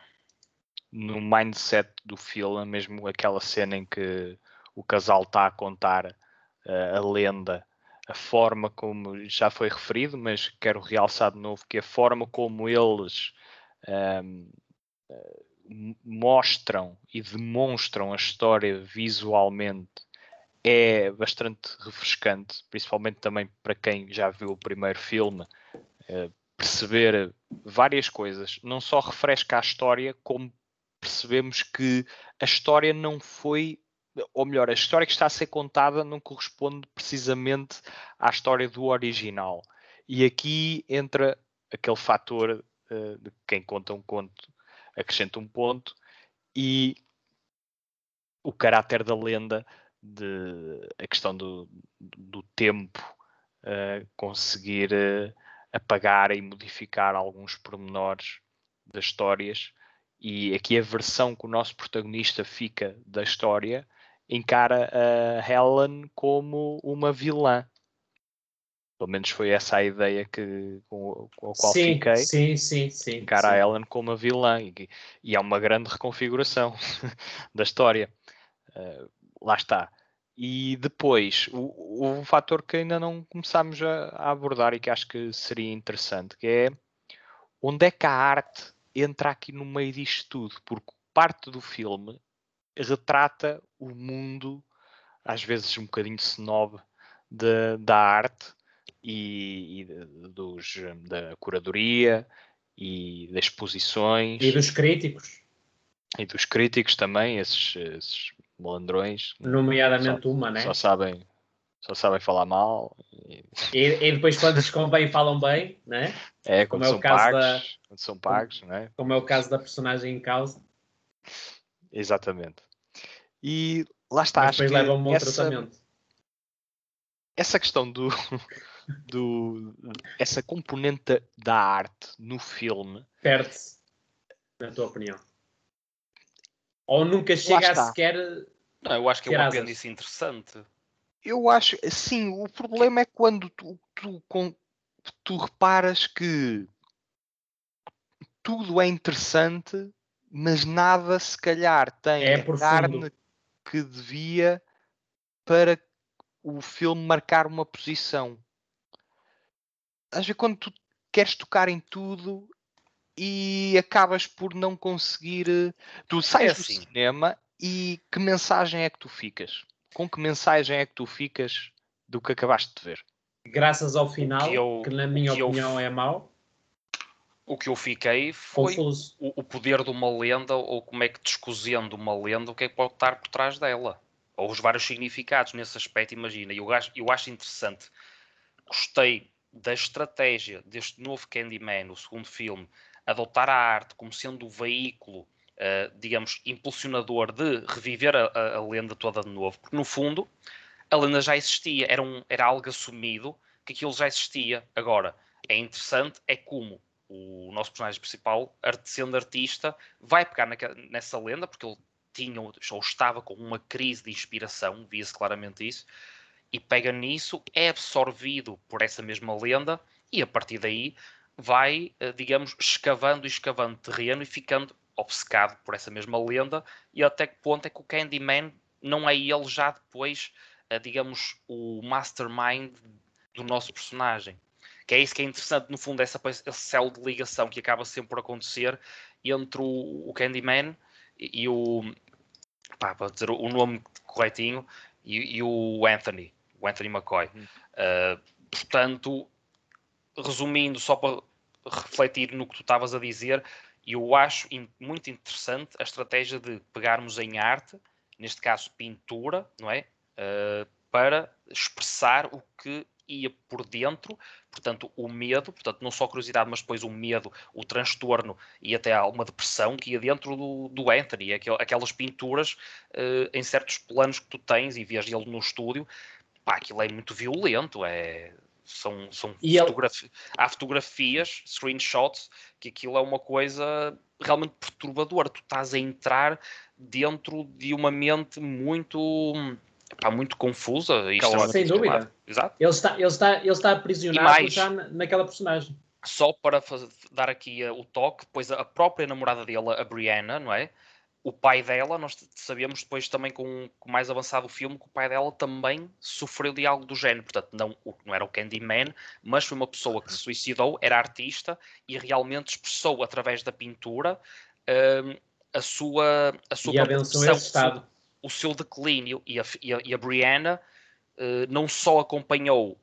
no mindset do filme, mesmo aquela cena em que o casal está a contar uh, a lenda, a forma como já foi referido, mas quero realçar de novo que a forma como eles um, ehm, mostram e demonstram a história visualmente é bastante refrescante, principalmente também para quem já viu o primeiro filme, uh, perceber várias coisas. Não só refresca a história, como percebemos que a história não foi, ou melhor, a história que está a ser contada não corresponde precisamente à história do original. E aqui entra aquele fator uh, de quem conta um conto acrescenta um ponto e o caráter da lenda de a questão do, do tempo uh, conseguir uh, apagar e modificar alguns pormenores das histórias e aqui a versão que o nosso protagonista fica da história encara a Helen como uma vilã. Pelo menos foi essa a ideia que, com, com a qual sim, fiquei. Sim, sim, sim. Encara sim. a Helen como uma vilã e, e é uma grande reconfiguração da história. Uh, lá está. E depois, o, o fator que ainda não começámos a, a, abordar e que acho que seria interessante, que é onde é que a arte entra aqui no meio disto tudo, porque parte do filme retrata o mundo, às vezes um bocadinho snob, de, da arte e, e dos, da curadoria e das exposições. E dos críticos. E dos críticos também, esses, esses malandrões. Nomeadamente só, uma, né? Só sabem, só sabem falar mal. E, e, depois, quando lhes convém, falam bem, né? É, quando, como é o caso pagos, da, quando são pagos, como, né? Como é o caso da personagem em causa. Exatamente. E lá está. Mas depois leva um bom essa, tratamento. Essa questão do, do. essa componente da arte no filme. Perde-se, na tua opinião. Ou nunca chega a sequer. Não, eu acho que é um apêndice interessante. Eu acho, sim, o problema é quando tu, tu, com, tu reparas que tudo é interessante, mas nada se calhar tem é a carne que devia para o filme marcar uma posição. Às vezes quando tu queres tocar em tudo e acabas por não conseguir. Eh, tu sais é assim. do cinema e que mensagem é que tu ficas? Com que mensagem é que tu ficas do que acabaste de ver? Graças ao final, que, eu, que na minha que opinião eu, é mau. O que eu fiquei foi o, o, poder de uma lenda, ou como é que descozendo uma lenda, o que é que pode estar por trás dela. Ou os vários significados nesse aspecto, imagina. Eu acho, eu acho interessante. Gostei da estratégia deste novo Candyman, o segundo filme, adotar a arte como sendo o veículo, digamos, impulsionador de reviver a, a, lenda toda de novo, porque no fundo a lenda já existia, era, um, era algo assumido que aquilo já existia. Agora, é interessante é como o nosso personagem principal, sendo artista, vai pegar nessa lenda, porque ele tinha ou estava com uma crise de inspiração, via-se claramente isso, e pega nisso, é absorvido por essa mesma lenda e a partir daí vai, eh, digamos, escavando e escavando terreno e ficando obcecado por essa mesma lenda e até que ponto é que o Candyman não é ele já depois, eh, digamos, o mastermind do nosso personagem. Que é isso que é interessante, no fundo, essa, esse céu de ligação que acaba sempre por acontecer entre o, o Candyman e, e o. Pá, para dizer o nome corretinho, e, e, o Anthony, o Anthony McCoy. Uh, portanto, resumindo, só para refletir no que tu estavas a dizer, eu acho muito interessante a estratégia de pegarmos em arte, neste caso pintura, não é? Uh, para expressar o que ia por dentro, portanto, o medo, portanto, não só curiosidade, mas depois o medo, o transtorno e até alguma depressão que ia dentro do, do Anthony, aquelas pinturas uh, em certos planos que tu tens e vês ele no estúdio, pá, aquilo é muito violento, é são, são fotografi ele... há fotografias, screenshots, que aquilo é uma coisa realmente perturbadora. Tu estás a entrar dentro de uma mente muito pá, muito confusa. E Sem dúvida. Exato. Ele está, ele está, ele está aprisionado mais, já naquela personagem. Só para fazer, dar aqui uh, o toque, pois a própria namorada dele, a Brianna, não é? O pai dela, nós sabemos depois também com, com mais avançado o filme que o pai dela também sofreu de algo do género. Portanto, não, não era o Candyman, mas foi uma pessoa que se suicidou, era artista e realmente expressou através da pintura um, a sua, a sua e esse estado. O, seu declínio. E a, e a, e a Brianna uh, não só acompanhou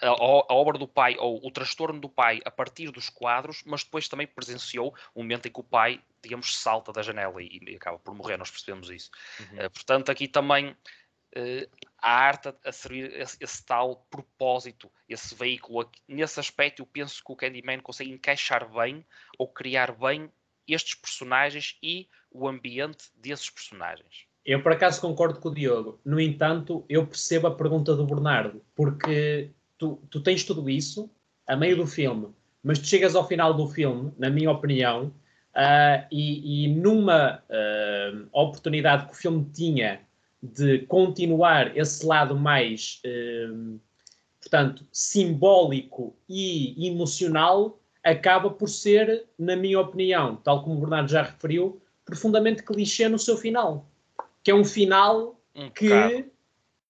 a, a, obra do pai ou o transtorno do pai a partir dos quadros, mas depois também presenciou o momento em que o pai, digamos, salta da janela e, e acaba por morrer. Nós percebemos isso. Uhum. Uh, portanto, aqui também uh, a arte a, a servir esse, esse, tal propósito, esse veículo. Nesse aspecto, eu penso que o Candyman consegue encaixar bem ou criar bem estes personagens e o ambiente desses personagens. Eu, por acaso, concordo com o Diogo. No entanto, eu percebo a pergunta do Bernardo, porque tu, tu tens tudo isso a meio do filme, mas tu chegas ao final do filme, na minha opinião, uh, e, e, numa uh, oportunidade que o filme tinha de continuar esse lado mais, uh, portanto, simbólico e emocional, acaba por ser, na minha opinião, tal como o Bernardo já referiu, profundamente clichê no seu final que é um final um que,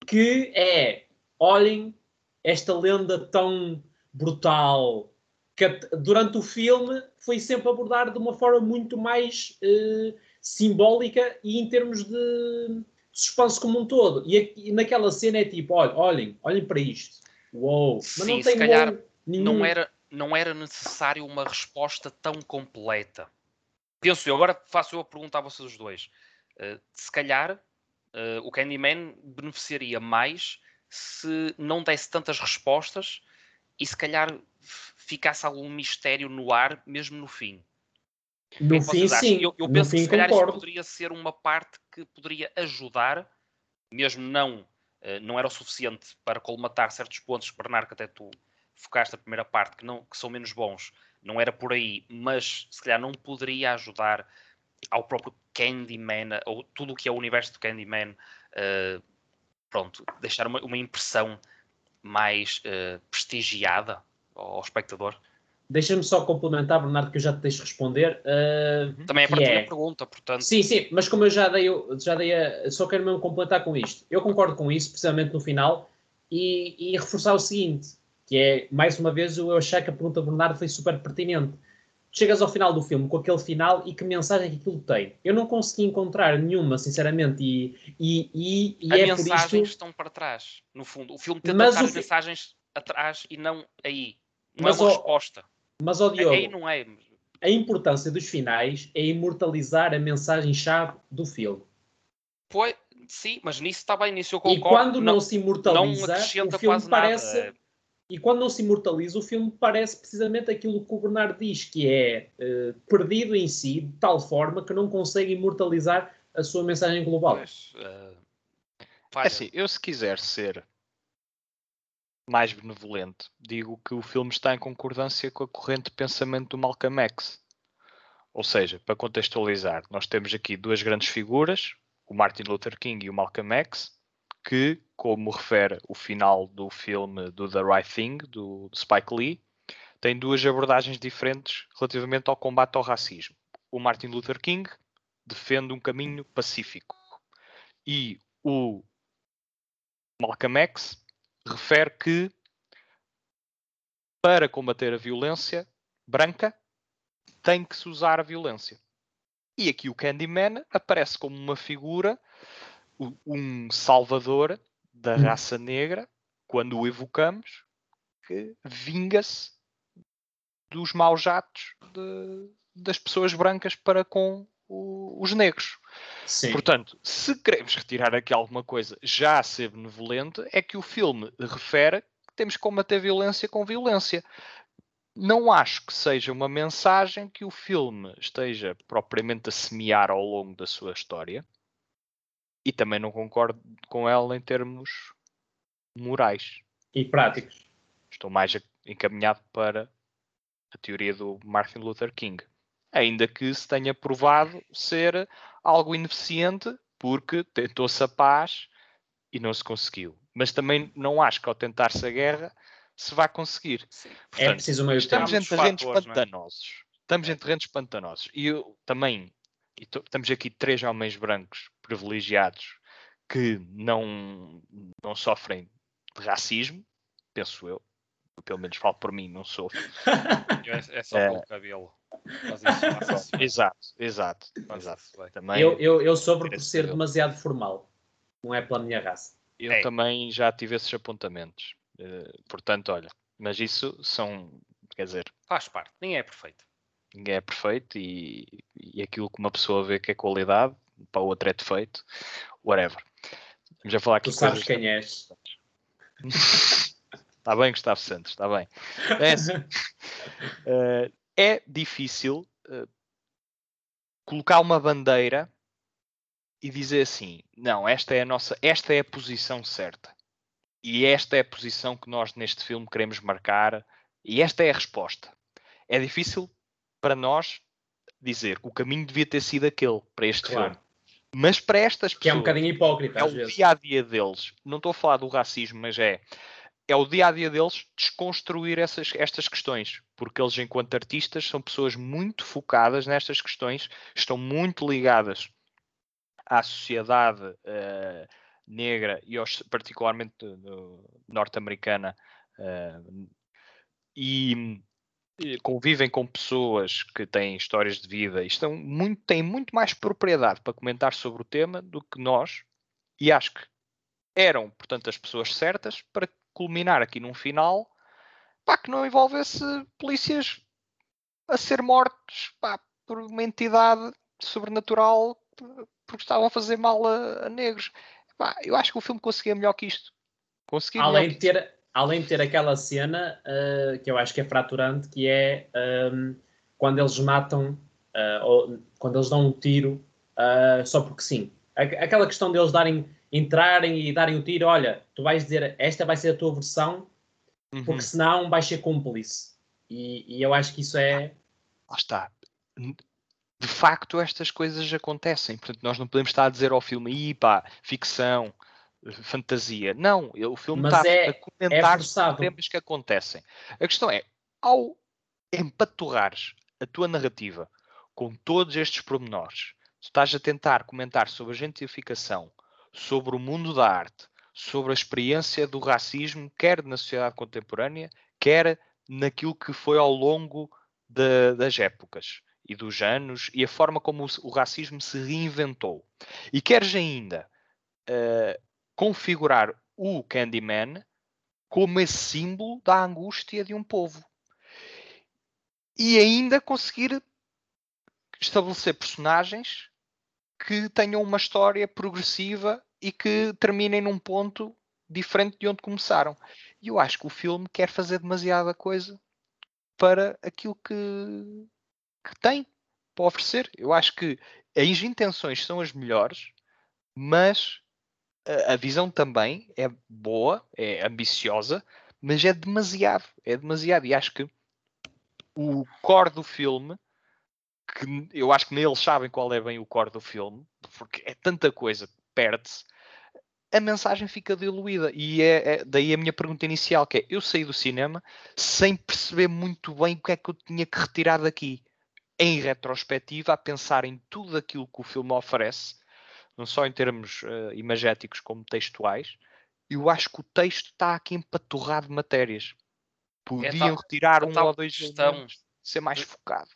que é, olhem, esta lenda tão brutal, que durante o filme foi sempre abordado de uma forma muito mais uh, simbólica e em termos de suspense como um todo. E, e naquela cena é tipo, olhem, olhem, olhem para isto. Uou! Mas Sim, não tem se calhar não era, não era necessário uma resposta tão completa. Penso eu, agora faço eu a pergunta a vocês dois. Uh, se calhar uh, o Candyman beneficiaria mais se não desse tantas respostas e se calhar ficasse algum mistério no ar, mesmo no fim. No fim, sim. Eu, eu penso que se calhar concordo. isso poderia ser uma parte que poderia ajudar, mesmo não, uh, não era o suficiente para colmatar certos pontos que Bernardo, até tu focaste a primeira parte, que, não, que são menos bons, não era por aí, mas se calhar não poderia ajudar ao próprio Candyman, ou tudo o que é o universo do Candyman, uh, pronto, deixar uma, uma impressão mais uh, prestigiada ao, espectador. Deixa-me só complementar, Bernardo, que eu já te deixo responder. Uh, Também é para a é... pergunta, portanto. Sim, sim, mas como eu já dei, já dei a, só quero mesmo completar com isto. Eu concordo com isso, precisamente no final, e, e reforçar o seguinte, que é, mais uma vez, eu achei que a pergunta do Bernardo foi super pertinente chegas ao final do filme com aquele final e que mensagem que aquilo tem. Eu não consegui encontrar nenhuma, sinceramente, e, e, e, e As é mensagens por isto... estão para trás, no fundo. O filme tenta dar as fi... mensagens atrás e não aí. Não mas é uma resposta. Mas, ó Diogo, aí não é. a importância dos finais é imortalizar a mensagem-chave do filme. Pois, sim, mas nisso está bem, nisso eu concordo. E quando não, não se imortaliza, não o filme parece... Nada. E quando não se imortaliza, o filme parece precisamente aquilo que o Bernardo diz, que é uh, perdido em si, de tal forma que não consegue imortalizar a sua mensagem global. Pois, uh, é assim, eu se quiser ser mais benevolente, digo que o filme está em concordância com a corrente de pensamento do Malcolm X. Ou seja, para contextualizar, nós temos aqui duas grandes figuras, o Martin Luther King e o Malcolm X, que, como refere o final do filme do The Right Thing, do, Spike Lee, tem duas abordagens diferentes relativamente ao combate ao racismo. O Martin Luther King defende um caminho pacífico e o Malcolm X refere que para combater a violência branca tem que se usar a violência. E aqui o Candyman aparece como uma figura, um salvador da hum. raça negra, quando o evocamos, que vinga-se dos maus atos de, das pessoas brancas para com o, os negros. Sim. Portanto, se queremos retirar aqui alguma coisa já a ser benevolente, é que o filme refere que temos que combater violência com violência. Não acho que seja uma mensagem que o filme esteja propriamente a semear ao longo da sua história. E também não concordo com ela em termos morais. E práticos. Estou mais encaminhado para a teoria do Martin Luther King ainda que se tenha provado ser algo ineficiente, porque tentou-se a paz e não se conseguiu. Mas também não acho que ao tentar-se a guerra se vai conseguir. É Portanto, é preciso uma Estamos em terrenos fatores, é? pantanosos. É? Estamos em terrenos pantanosos. E eu também, e estamos aqui três homens brancos privilegiados que não, não sofrem de racismo, penso eu. Pelo menos falo por mim, não sou. é, é só é, pelo cabelo. exato, exato. exato. Também, eu, eu, eu sofro por ser demasiado formal. Não é pela minha raça. Eu é. também já tive esses apontamentos. Uh, portanto, olha, mas isso são, quer dizer... Faz parte, ninguém é perfeito. Ninguém é perfeito e, e aquilo que uma pessoa vê que é qualidade, para o outro é defeito, whatever. Vamos a falar aqui tu sabes quem és. Está bem, Gustavo Santos, está bem. É assim. uh, é difícil uh, colocar uma bandeira e dizer assim: não, esta é a nossa, esta é a posição certa. E esta é a posição que nós neste filme queremos marcar, e esta é a resposta. É difícil para nós dizer que o caminho devia ter sido aquele para este claro. filme. Mas para estas pessoas. Que é um bocadinho hipócrita. É o dia a dia deles. Não estou a falar do racismo, mas é é o dia a dia deles desconstruir essas, estas questões, porque eles, enquanto artistas, são pessoas muito focadas nestas questões, estão muito ligadas à sociedade uh, negra e aos, particularmente norte-americana uh, e, convivem com pessoas que têm histórias de vida e estão muito, têm muito mais propriedade para comentar sobre o tema do que nós e acho que eram, portanto, as pessoas certas para culminar aqui num final pá, que não envolvesse polícias a ser mortos pá, por uma entidade sobrenatural porque estavam a fazer mal a, a negros. Pá, eu acho que o filme conseguia melhor que isto. Conseguia além, de ter, além de ter aquela cena uh, que eu acho que é fraturante, que é um, ehm, quando eles matam, uh, ou, quando eles dão um tiro uh, só porque sim. Aquela questão deles darem entrarem e darem o tiro, olha, tu vais dizer esta vai ser a tua versão, uhum. porque senão vais ser cúmplice. E, e, eu acho que isso é. Lá está. De facto, estas coisas acontecem. Portanto, nós não podemos estar a dizer ao filme, pá, ficção, fantasia. Não, o filme está é, a comentar é temas que acontecem. A questão é, ao empaturrares a tua narrativa com todos estes pormenores, tu estás a tentar comentar sobre a gentrificação, sobre o mundo da arte, sobre a experiência do racismo, quer na sociedade contemporânea, quer naquilo que foi ao longo de, das épocas e dos anos e a forma como o, o racismo se reinventou. E queres ainda uh, configurar o Candyman como esse símbolo da angústia de um povo. E ainda conseguir estabelecer personagens que tenham uma história progressiva e que terminem num ponto diferente de onde começaram. E eu acho que o filme quer fazer demasiada coisa para aquilo que, que tem para oferecer. Eu acho que as intenções são as melhores, mas a, visão também é boa, é ambiciosa, mas é demasiado, é demasiado. E acho que o core do filme, que eu acho que nem eles sabem qual é bem o core do filme, porque é tanta coisa, perde-se a mensagem fica diluída. E é, é, daí a minha pergunta inicial, que é, eu saí do cinema sem perceber muito bem o que é que eu tinha que retirar daqui. Em retrospectiva, a pensar em tudo aquilo que o filme oferece, não só em termos uh, imagéticos como textuais, eu acho que o texto está aqui empaturrado de matérias. Podiam é retirar um ou dois questão, ser mais focado.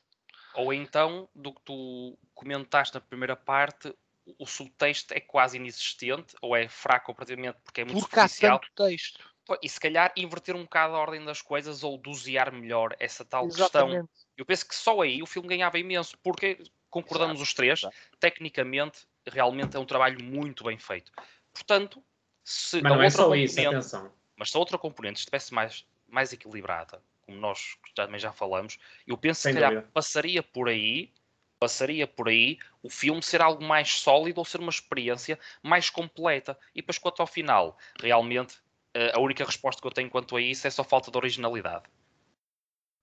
Ou então, do que tu comentaste na primeira parte, o subtexto é quase inexistente, ou é fraco praticamente porque é muito porque superficial. há tanto texto. E se calhar inverter um bocado a ordem das coisas ou dosear melhor essa tal Exatamente. questão. Eu penso que só aí o filme ganhava imenso, porque concordamos Exato. os três, Exato. tecnicamente, realmente é um trabalho muito bem feito. Portanto, se mas não é só isso, atenção. Mas se a outra componente estivesse mais, mais equilibrada, como nós também já falamos, eu penso Sem que calhar passaria por aí, passaria por aí o filme ser algo mais sólido ou ser uma experiência mais completa. E depois, quanto ao final, realmente eh, a única resposta que eu tenho quanto a isso é só falta de originalidade.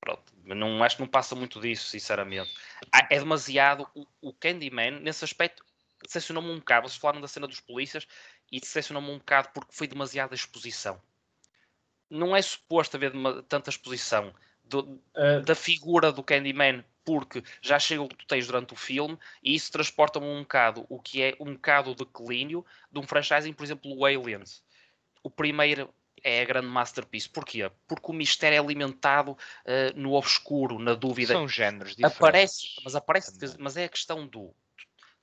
Pronto, não, acho que não passa muito disso, sinceramente. É demasiado. O, o Candyman, nesse aspecto, decepcionou-me um bocado. Vocês falaram da cena dos polícias e decepcionou-me um bocado porque foi demasiada exposição não é suposto haver tanta exposição do, uh, da figura do Candyman, porque já chega o que tu tens durante o filme e isso transporta-me um bocado o que é um bocado o declínio de um franchising, por exemplo, o Aliens. O primeiro é a grande masterpiece. Porquê? Porque o mistério é alimentado uh, no obscuro, na dúvida. São géneros diferentes. Aparece, mas aparece, mas é a questão do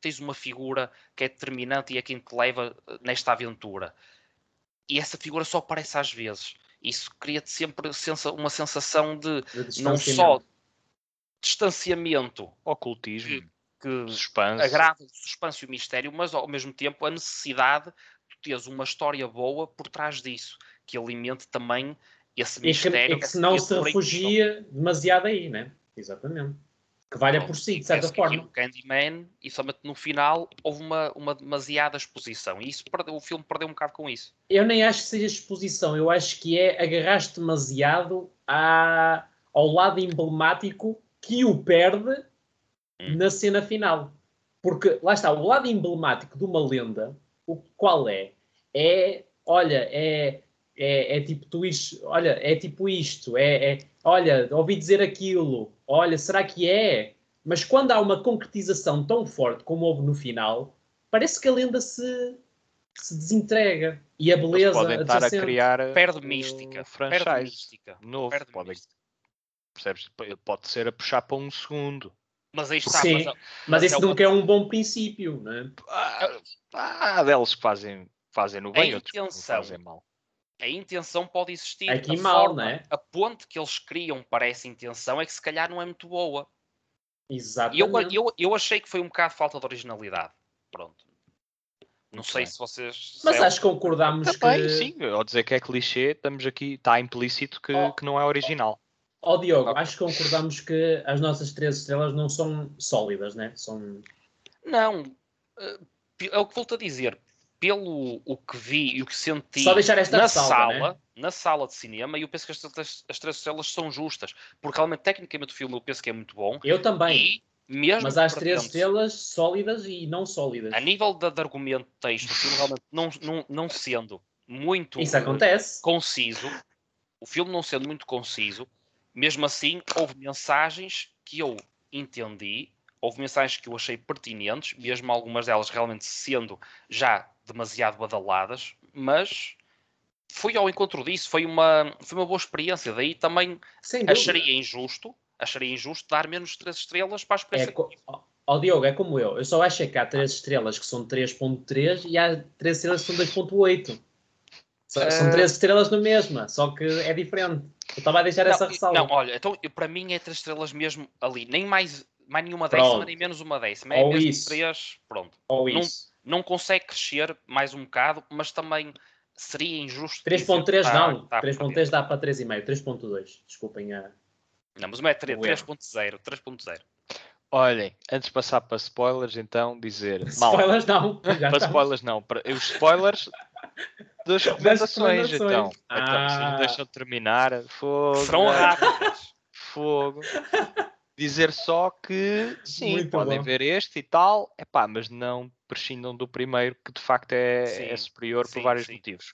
tens uma figura que é determinante e é quem te leva eh, nesta aventura. E essa figura só aparece às vezes isso cria-te sempre uma sensação de, de não só distanciamento, ocultismo, que, que suspense. agrada o suspense e o mistério, mas ao mesmo tempo a necessidade de teres uma história boa por trás disso, que alimente também esse mistério. E que, e que não se refugia demasiado aí, né? Exatamente valha por si, de certa forma. O Candyman, e somente no final, houve uma, uma demasiada exposição. E isso o filme perdeu um bocado com isso. Eu nem acho que seja exposição, eu acho que é agarrar-te demasiado à, ao lado emblemático que o perde hum. na cena final. Porque, lá está, o lado emblemático de uma lenda, o qual é? É, olha, é, é, é tipo tu isto, olha, é tipo isto, é, é olha, ouvi dizer aquilo, olha, será que é? Mas quando há uma concretização tão forte como houve no final, parece que a lenda se, se desentrega. E a beleza. podem estar a criar. Perde mística. Franchise. Perde mística. Novo. Perde podem, mística. Percebes? Pode ser a puxar para um segundo. Mas aí está. Sim, mas, mas isso é nunca é um bom princípio, não é? Ah, há deles que fazem, fazem no bem, outros que fazem mal a intenção pode existir. Aqui a mal, forma, é? A ponte que eles criam para essa intenção é que se calhar não é muito boa. Exatamente. Eu, eu, eu achei que foi um bocado falta de originalidade. Pronto. Não muito sei bem. se vocês. Mas acho que concordamos Também, que. Sim, ao dizer que é clichê, estamos aqui, está implícito que, oh, que não é original. Ó oh, Diogo, okay. acho que concordamos que as nossas três estrelas não são sólidas, né? São. Não. Eh, é o que volto a dizer pelo o que vi e o que senti na salva, sala, né? na sala de cinema, e eu penso que as, três estrelas são justas, porque realmente, tecnicamente, o filme eu penso que é muito bom. Eu também. Mesmo Mas há as três estrelas sólidas e não sólidas. A nível de, de argumento de texto, o filme realmente não, não, não sendo muito Isso acontece. conciso, o filme não sendo muito conciso, mesmo assim, houve mensagens que eu entendi, houve mensagens que eu achei pertinentes, mesmo algumas delas realmente sendo já demasiado badaladas, mas fui ao encontro disso, foi uma, foi uma boa experiência. Daí também acharia injusto, acharia injusto dar menos 3 estrelas para a experiência. É, Ó oh, Diogo, é como eu. Eu só acho que há 3 estrelas que são 3.3 e há 3 estrelas que são 2.8. São, são 3 eh, estrelas na mesma, só que é diferente. Eu estava a deixar não, essa ressalva. Não, olha, então para mim é 3 estrelas mesmo ali. Nem mais, mais nenhuma décima, nem menos uma décima. É Ou mesmo isso. 3, pronto. Ou não, isso não consegue crescer mais um bocado, mas também seria injusto. 3.3 tá, não, tá 3.3 dá para 3,5, 3.2, desculpem a. Não, mas o é 3.0, 3.0. Olhem, antes de passar para spoilers, então dizer. Spoilers não. para spoilers não. Para, os spoilers das recomendações, então. Ah. Então, se não deixam de terminar, fogo. Serão rápidas. Fogo. Dizer só que sim, Muito podem bom. ver este e tal, epá, mas não prescindam do primeiro, que de facto é, é Sim, superior sim, por vários sim. motivos.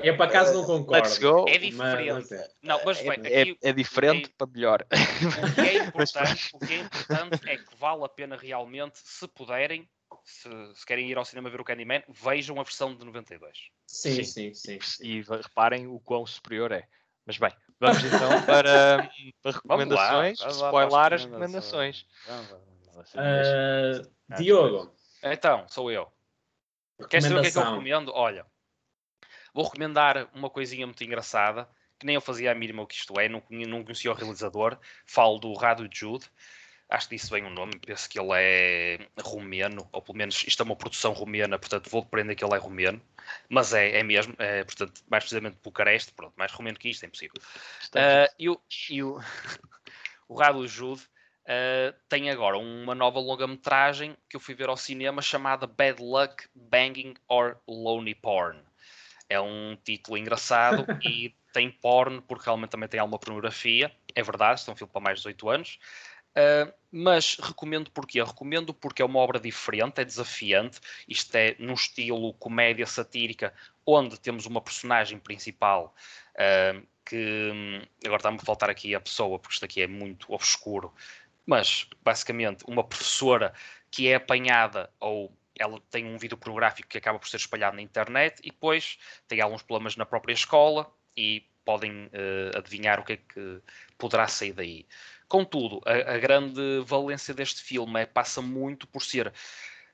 Eu por acaso não concordo. Let's go. É Mas- diferente. Não, mas É, bem, é- aqui é diferente para melhor. o que é importante, o que é importante é que vale a pena realmente, se puderem, se, se querem ir ao cinema ver o Candyman, vejam a versão de 92. Sim, Sim. sim, sim. e reparem o quão superior é. Mas bem, vamos então para, para recomendações, vamos lá spoiler para as recomendações. Vamos lá, vamos lá. Ah, Diogo, Então, sou eu. Queres saber o que é que eu recomendo? Olha, vou recomendar uma coisinha muito engraçada, que nem eu fazia a mínima o que isto é, não, não conhecia o realizador. Falo do Rado Jude. Acho que disse bem o nome, penso que ele é romeno, ou pelo menos isto é uma produção romena, portanto vou prender que ele é romeno, mas é, é mesmo, é, portanto, mais precisamente Bucareste, pronto, mais romeno que isto é impossível. Ah, e o, e o, Jude ah, tem agora uma nova longa-metragem que eu fui ver ao cinema chamada Bad Luck, Banging or Lonely Porn. É um título engraçado e tem porn, porque realmente também tem alguma pornografia. É verdade, isto é um filme para mais de 18 anos. Ah, mas recomendo porquê? Recomendo porque é uma obra diferente, é desafiante. Isto é num estilo comédia satírica, onde temos uma personagem principal ah, que hum, agora está-me a faltar aqui a pessoa, porque isto aqui é muito obscuro. Mas basicamente uma professora que é apanhada ou ela tem um vídeo pornográfico que acaba por ser espalhado na internet e depois tem alguns problemas na própria escola e podem eh, adivinhar o que é que poderá sair daí. Contudo, a, a grande valência deste filme é passa muito por ser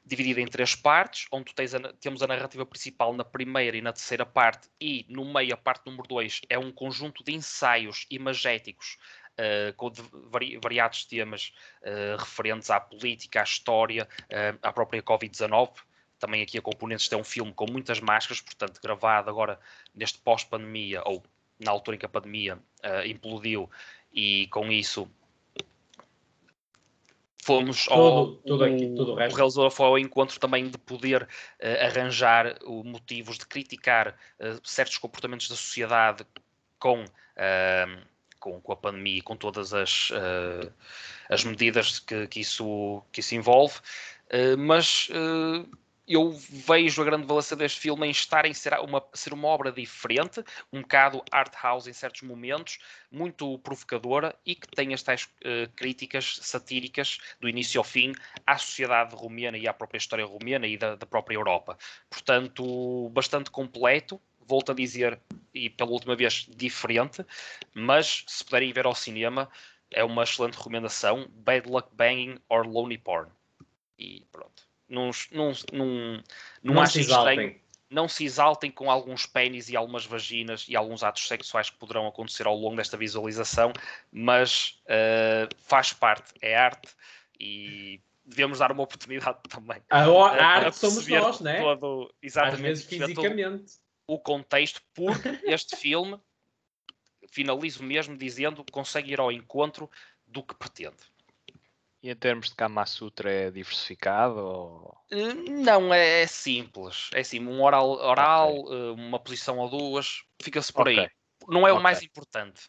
dividida em três partes, onde a temos a narrativa principal na primeira e na terceira parte, e no meio, a parte número dois, é um conjunto de ensaios imagéticos eh, com vari- variados temas eh, referentes à política, à história, eh, à própria Covid-19. Também aqui a componentes tem um filme com muitas máscaras, portanto, gravado agora neste pós-pandemia, ou na altura em que a pandemia implodiu, e com isso fomos ao, Tudo- aqui- tudo o resto. realizador foi ao encontro também de poder eh, arranjar o- motivos de criticar eh, certos comportamentos da sociedade com, eh, com, com a pandemia e com todas as, eh, as medidas que, que, isso, que isso envolve. Eh, mas eh, eu vejo a grande valência deste filme em estar em ser uma, ser uma obra diferente, um bocado art house em certos momentos, muito provocadora e que tem as tais eh, críticas satíricas do início ao fim à sociedade romena e à própria história romena e da, da própria Europa. Portanto, bastante completo, volto a dizer, e pela última vez, diferente, mas se puderem ver ao cinema, é uma excelente recomendação. Bad Luck Banging or Lonely Porn. E pronto. Não, não, não, não, Não se exaltem. estranho não se exaltem com alguns pênis e algumas vaginas e alguns atos sexuais que poderão acontecer ao longo desta visualização, mas eh, faz parte, é arte e devemos dar uma oportunidade também. A, a arte somos nós, né? todo- Às exatamente, vezes perceber todo fisicamente. o contexto, porque este filme, finalizo mesmo dizendo, consegue ir ao encontro do que pretende. E em termos de Kama Sutra é diversificado? Ou... Eh, Não, é, é simples. É assim, um oral, oral eh, uma posição ou duas, fica-se por Ok. aí. Não é o Ok. mais importante.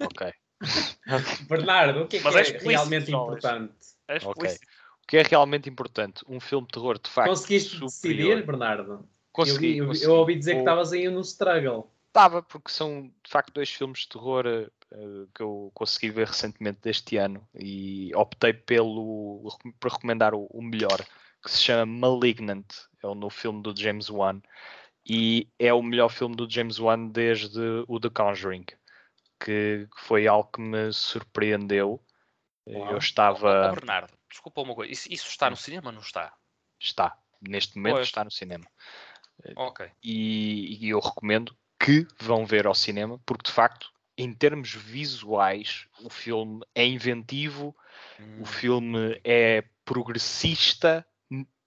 Ok. Bernardo, o que é, Mas que é é, realmente importante? É. O que é realmente importante? Um filme de terror, de facto. Conseguiste superior. decidir, Bernardo? Eu, Consegui, vi- eu, consegui. eu ouvi dizer que estavas aí no struggle. Estava, porque são de facto dois filmes de terror eh, que eu consegui ver recentemente deste ano e optei pelo por recomendar o, o melhor, que se chama Malignant, é o novo filme do James Wan e é o melhor filme do James Wan desde o The Conjuring, que que foi algo que me surpreendeu. Eh, Uau. Eu estava, Bernardo, desculpa uma coisa. Isso, isso está no cinema ou não está? está, neste momento Pois. está no cinema. Ok. e, e eu recomendo que vão ver ao cinema, porque de facto, em termos visuais, o filme é inventivo, Hum, o filme é progressista,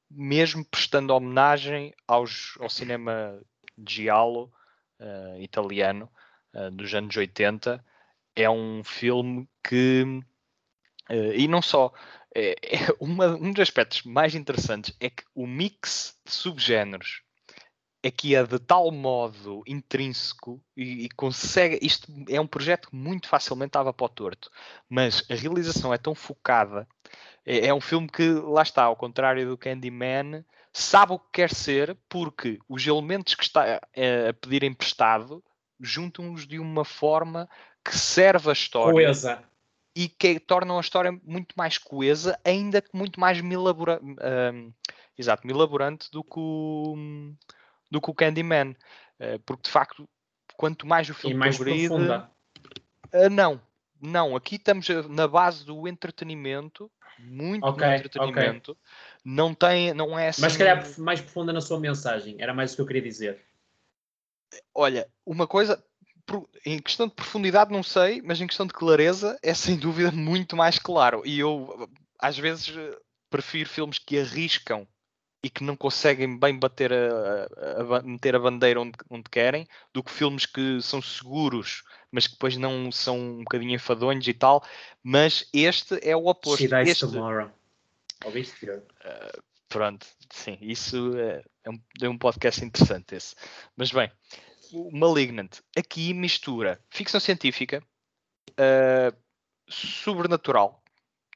mesmo prestando homenagem aos, ao cinema giallo eh, italiano eh, dos anos 80. É um filme que. eh, e não só. É, é uma- um dos aspectos mais interessantes é que o mix de subgéneros é que é de tal modo intrínseco e, e, consegue. Isto é um projeto que muito facilmente estava para o torto, mas a realização é tão focada. É, é um filme que, lá está, ao contrário do Candyman, sabe o que quer ser, porque os elementos que está a pedir emprestado juntam-os de uma forma que serve a história. Coesa. E que tornam a história muito mais coesa, ainda que muito mais milabora, uh, exato, milaborante do que o, do que o Candyman. Uh, porque de facto, quanto mais o filme e mais progride, profunda. Uh, não, não, aqui estamos na base do entretenimento, muito Ok, entretenimento. Não tem, não é assim. Mas se calhar mais profunda na sua mensagem, era mais o que eu queria dizer. Olha, uma coisa, em questão de profundidade não sei, mas em questão de clareza é sem dúvida muito mais claro. E eu às vezes eh, prefiro filmes que arriscam e que não conseguem bem bater a, a- a meter a bandeira onde, onde querem, do que filmes que são seguros, mas que depois não são um bocadinho enfadonhos e tal. Mas este é o oposto. She dies Este, tomorrow. Ouviste, Tiago? Pronto, sim, isso é, é um, é um podcast interessante esse. Mas bem, o Malignant aqui mistura ficção científica, uh, sobrenatural,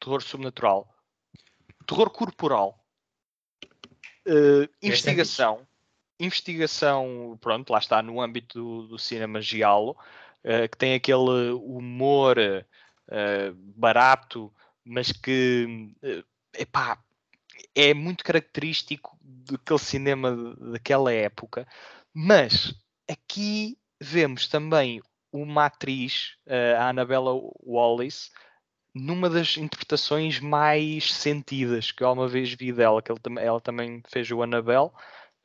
terror sobrenatural, terror corporal, uh, investigação, investigação, pronto, lá está no âmbito do, do cinema giallo, uh, que tem aquele humor uh, barato, mas que epá, é muito característico daquele cinema daquela época, mas aqui vemos também uma atriz, eh, a Annabella Wallis, numa das interpretações mais sentidas que eu alguma vez vi dela, que ela também fez o Annabelle,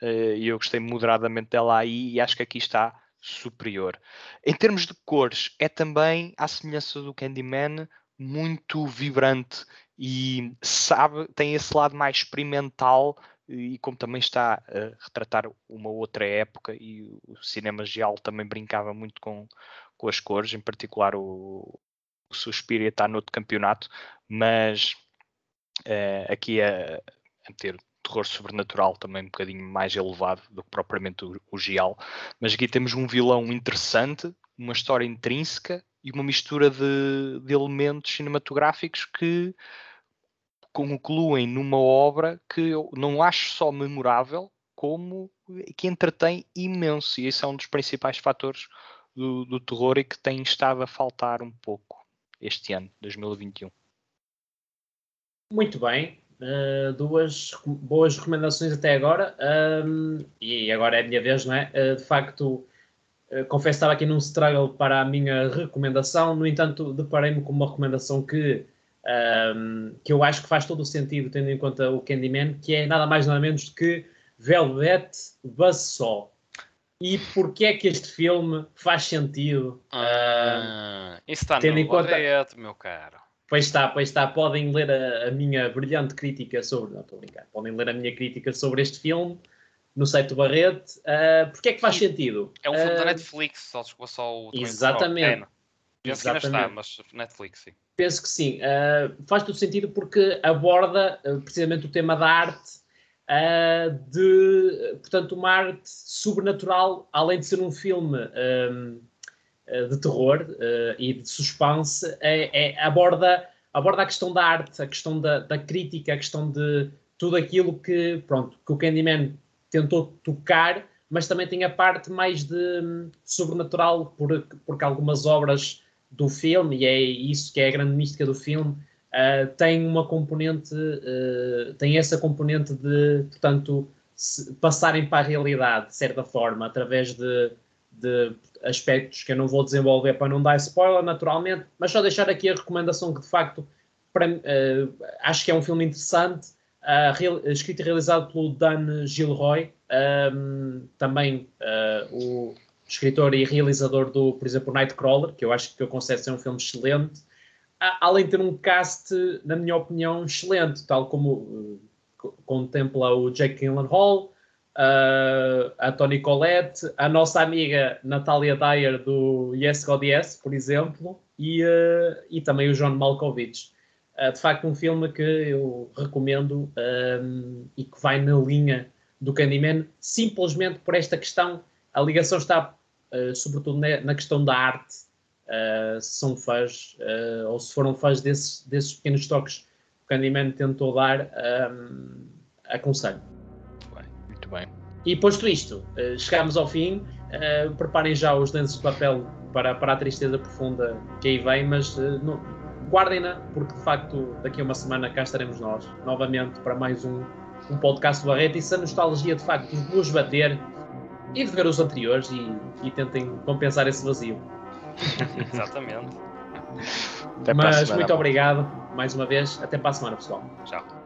eh, e eu gostei moderadamente dela aí, e acho que aqui está superior. Em termos de cores, é também, à semelhança do Candyman, muito vibrante e sabe, tem esse lado mais experimental e como também está a retratar uma outra época e o cinema geal também brincava muito com, com as cores, em particular o, o Suspiria está noutro campeonato, mas uh, aqui a, a ter terror sobrenatural também um bocadinho mais elevado do que propriamente o, o Gial. Mas aqui temos um vilão interessante, uma história intrínseca e uma mistura de, de elementos cinematográficos que concluem numa obra que eu não acho só memorável, como que entretém imenso. E esse é um dos principais fatores do, do terror e que tem estado a faltar um pouco este ano, 2021. Muito bem, uh, duas boas recomendações até agora. Um, e agora é a minha vez, não é? Uh, de facto, uh, confesso que estava aqui num struggle para a minha recomendação, no entanto, deparei-me com uma recomendação que um, que eu acho que faz todo o sentido, tendo em conta o Candyman, que é nada mais nada menos do que Velvet Buzzsaw. E porquê é que este filme faz sentido? Ah, uh, isso está tendo no em conta... Meu caro. Pois está, pois está. Podem ler a, a, minha brilhante crítica sobre... Não, estou a brincar. Podem ler a minha crítica sobre este filme no site do Barrete. Uh, porquê é que faz Sim. sentido? É um filme uh, da Netflix, só chegou só o... Exatamente. Penso que ainda está, mas Netflix, sim. Penso que sim. Uh, faz todo sentido porque aborda uh, precisamente o tema da arte, uh, de, portanto, uma arte sobrenatural, além de ser um filme um, de terror e de suspense, é, é, aborda, aborda a questão da arte, a questão da, da, crítica, a questão de tudo aquilo que, pronto, que o Candyman tentou tocar, mas também tem a parte mais de um, sobrenatural, porque, porque algumas obras do filme, e é isso que é a grande mística do filme, uh, tem uma componente, uh, tem essa componente de, portanto, passarem para a realidade, de certa forma, através de, de, aspectos que eu não vou desenvolver para não dar spoiler, naturalmente, mas só deixar aqui a recomendação que, de facto, para, uh, acho que é um filme interessante, real, escrito e realizado pelo Dan Gilroy, um, também o escritor e realizador do, por exemplo, Nightcrawler, que eu acho que eu considero ser um filme excelente, além de ter um cast, na minha opinião, excelente, tal como uh, contempla o Jake Gyllenhaal, uh, a Toni Collette, a nossa amiga Natalia Dyer do Yes God Yes, por exemplo, e, uh, e também o John Malkovich. de facto, um filme que eu recomendo um, e que vai na linha do Candyman, simplesmente por esta questão. A ligação está, sobretudo, na, na, questão da arte. Uh, se são fãs, uh, ou se foram fãs desses, desses pequenos toques que o Candyman tentou dar, um, aconselho. Muito bem, muito bem. E posto isto, chegámos ao fim. preparem já os lenços de papel para, para a tristeza profunda que aí vem, mas guardem-na, porque de facto daqui a uma semana cá estaremos nós, novamente, para mais um um podcast do Barreto e se a nostalgia de facto nos bater e de ver os anteriores e, e tentem compensar esse vazio. Exatamente. Mas muito obrigado mais uma vez. Até para a semana, pessoal. Tchau.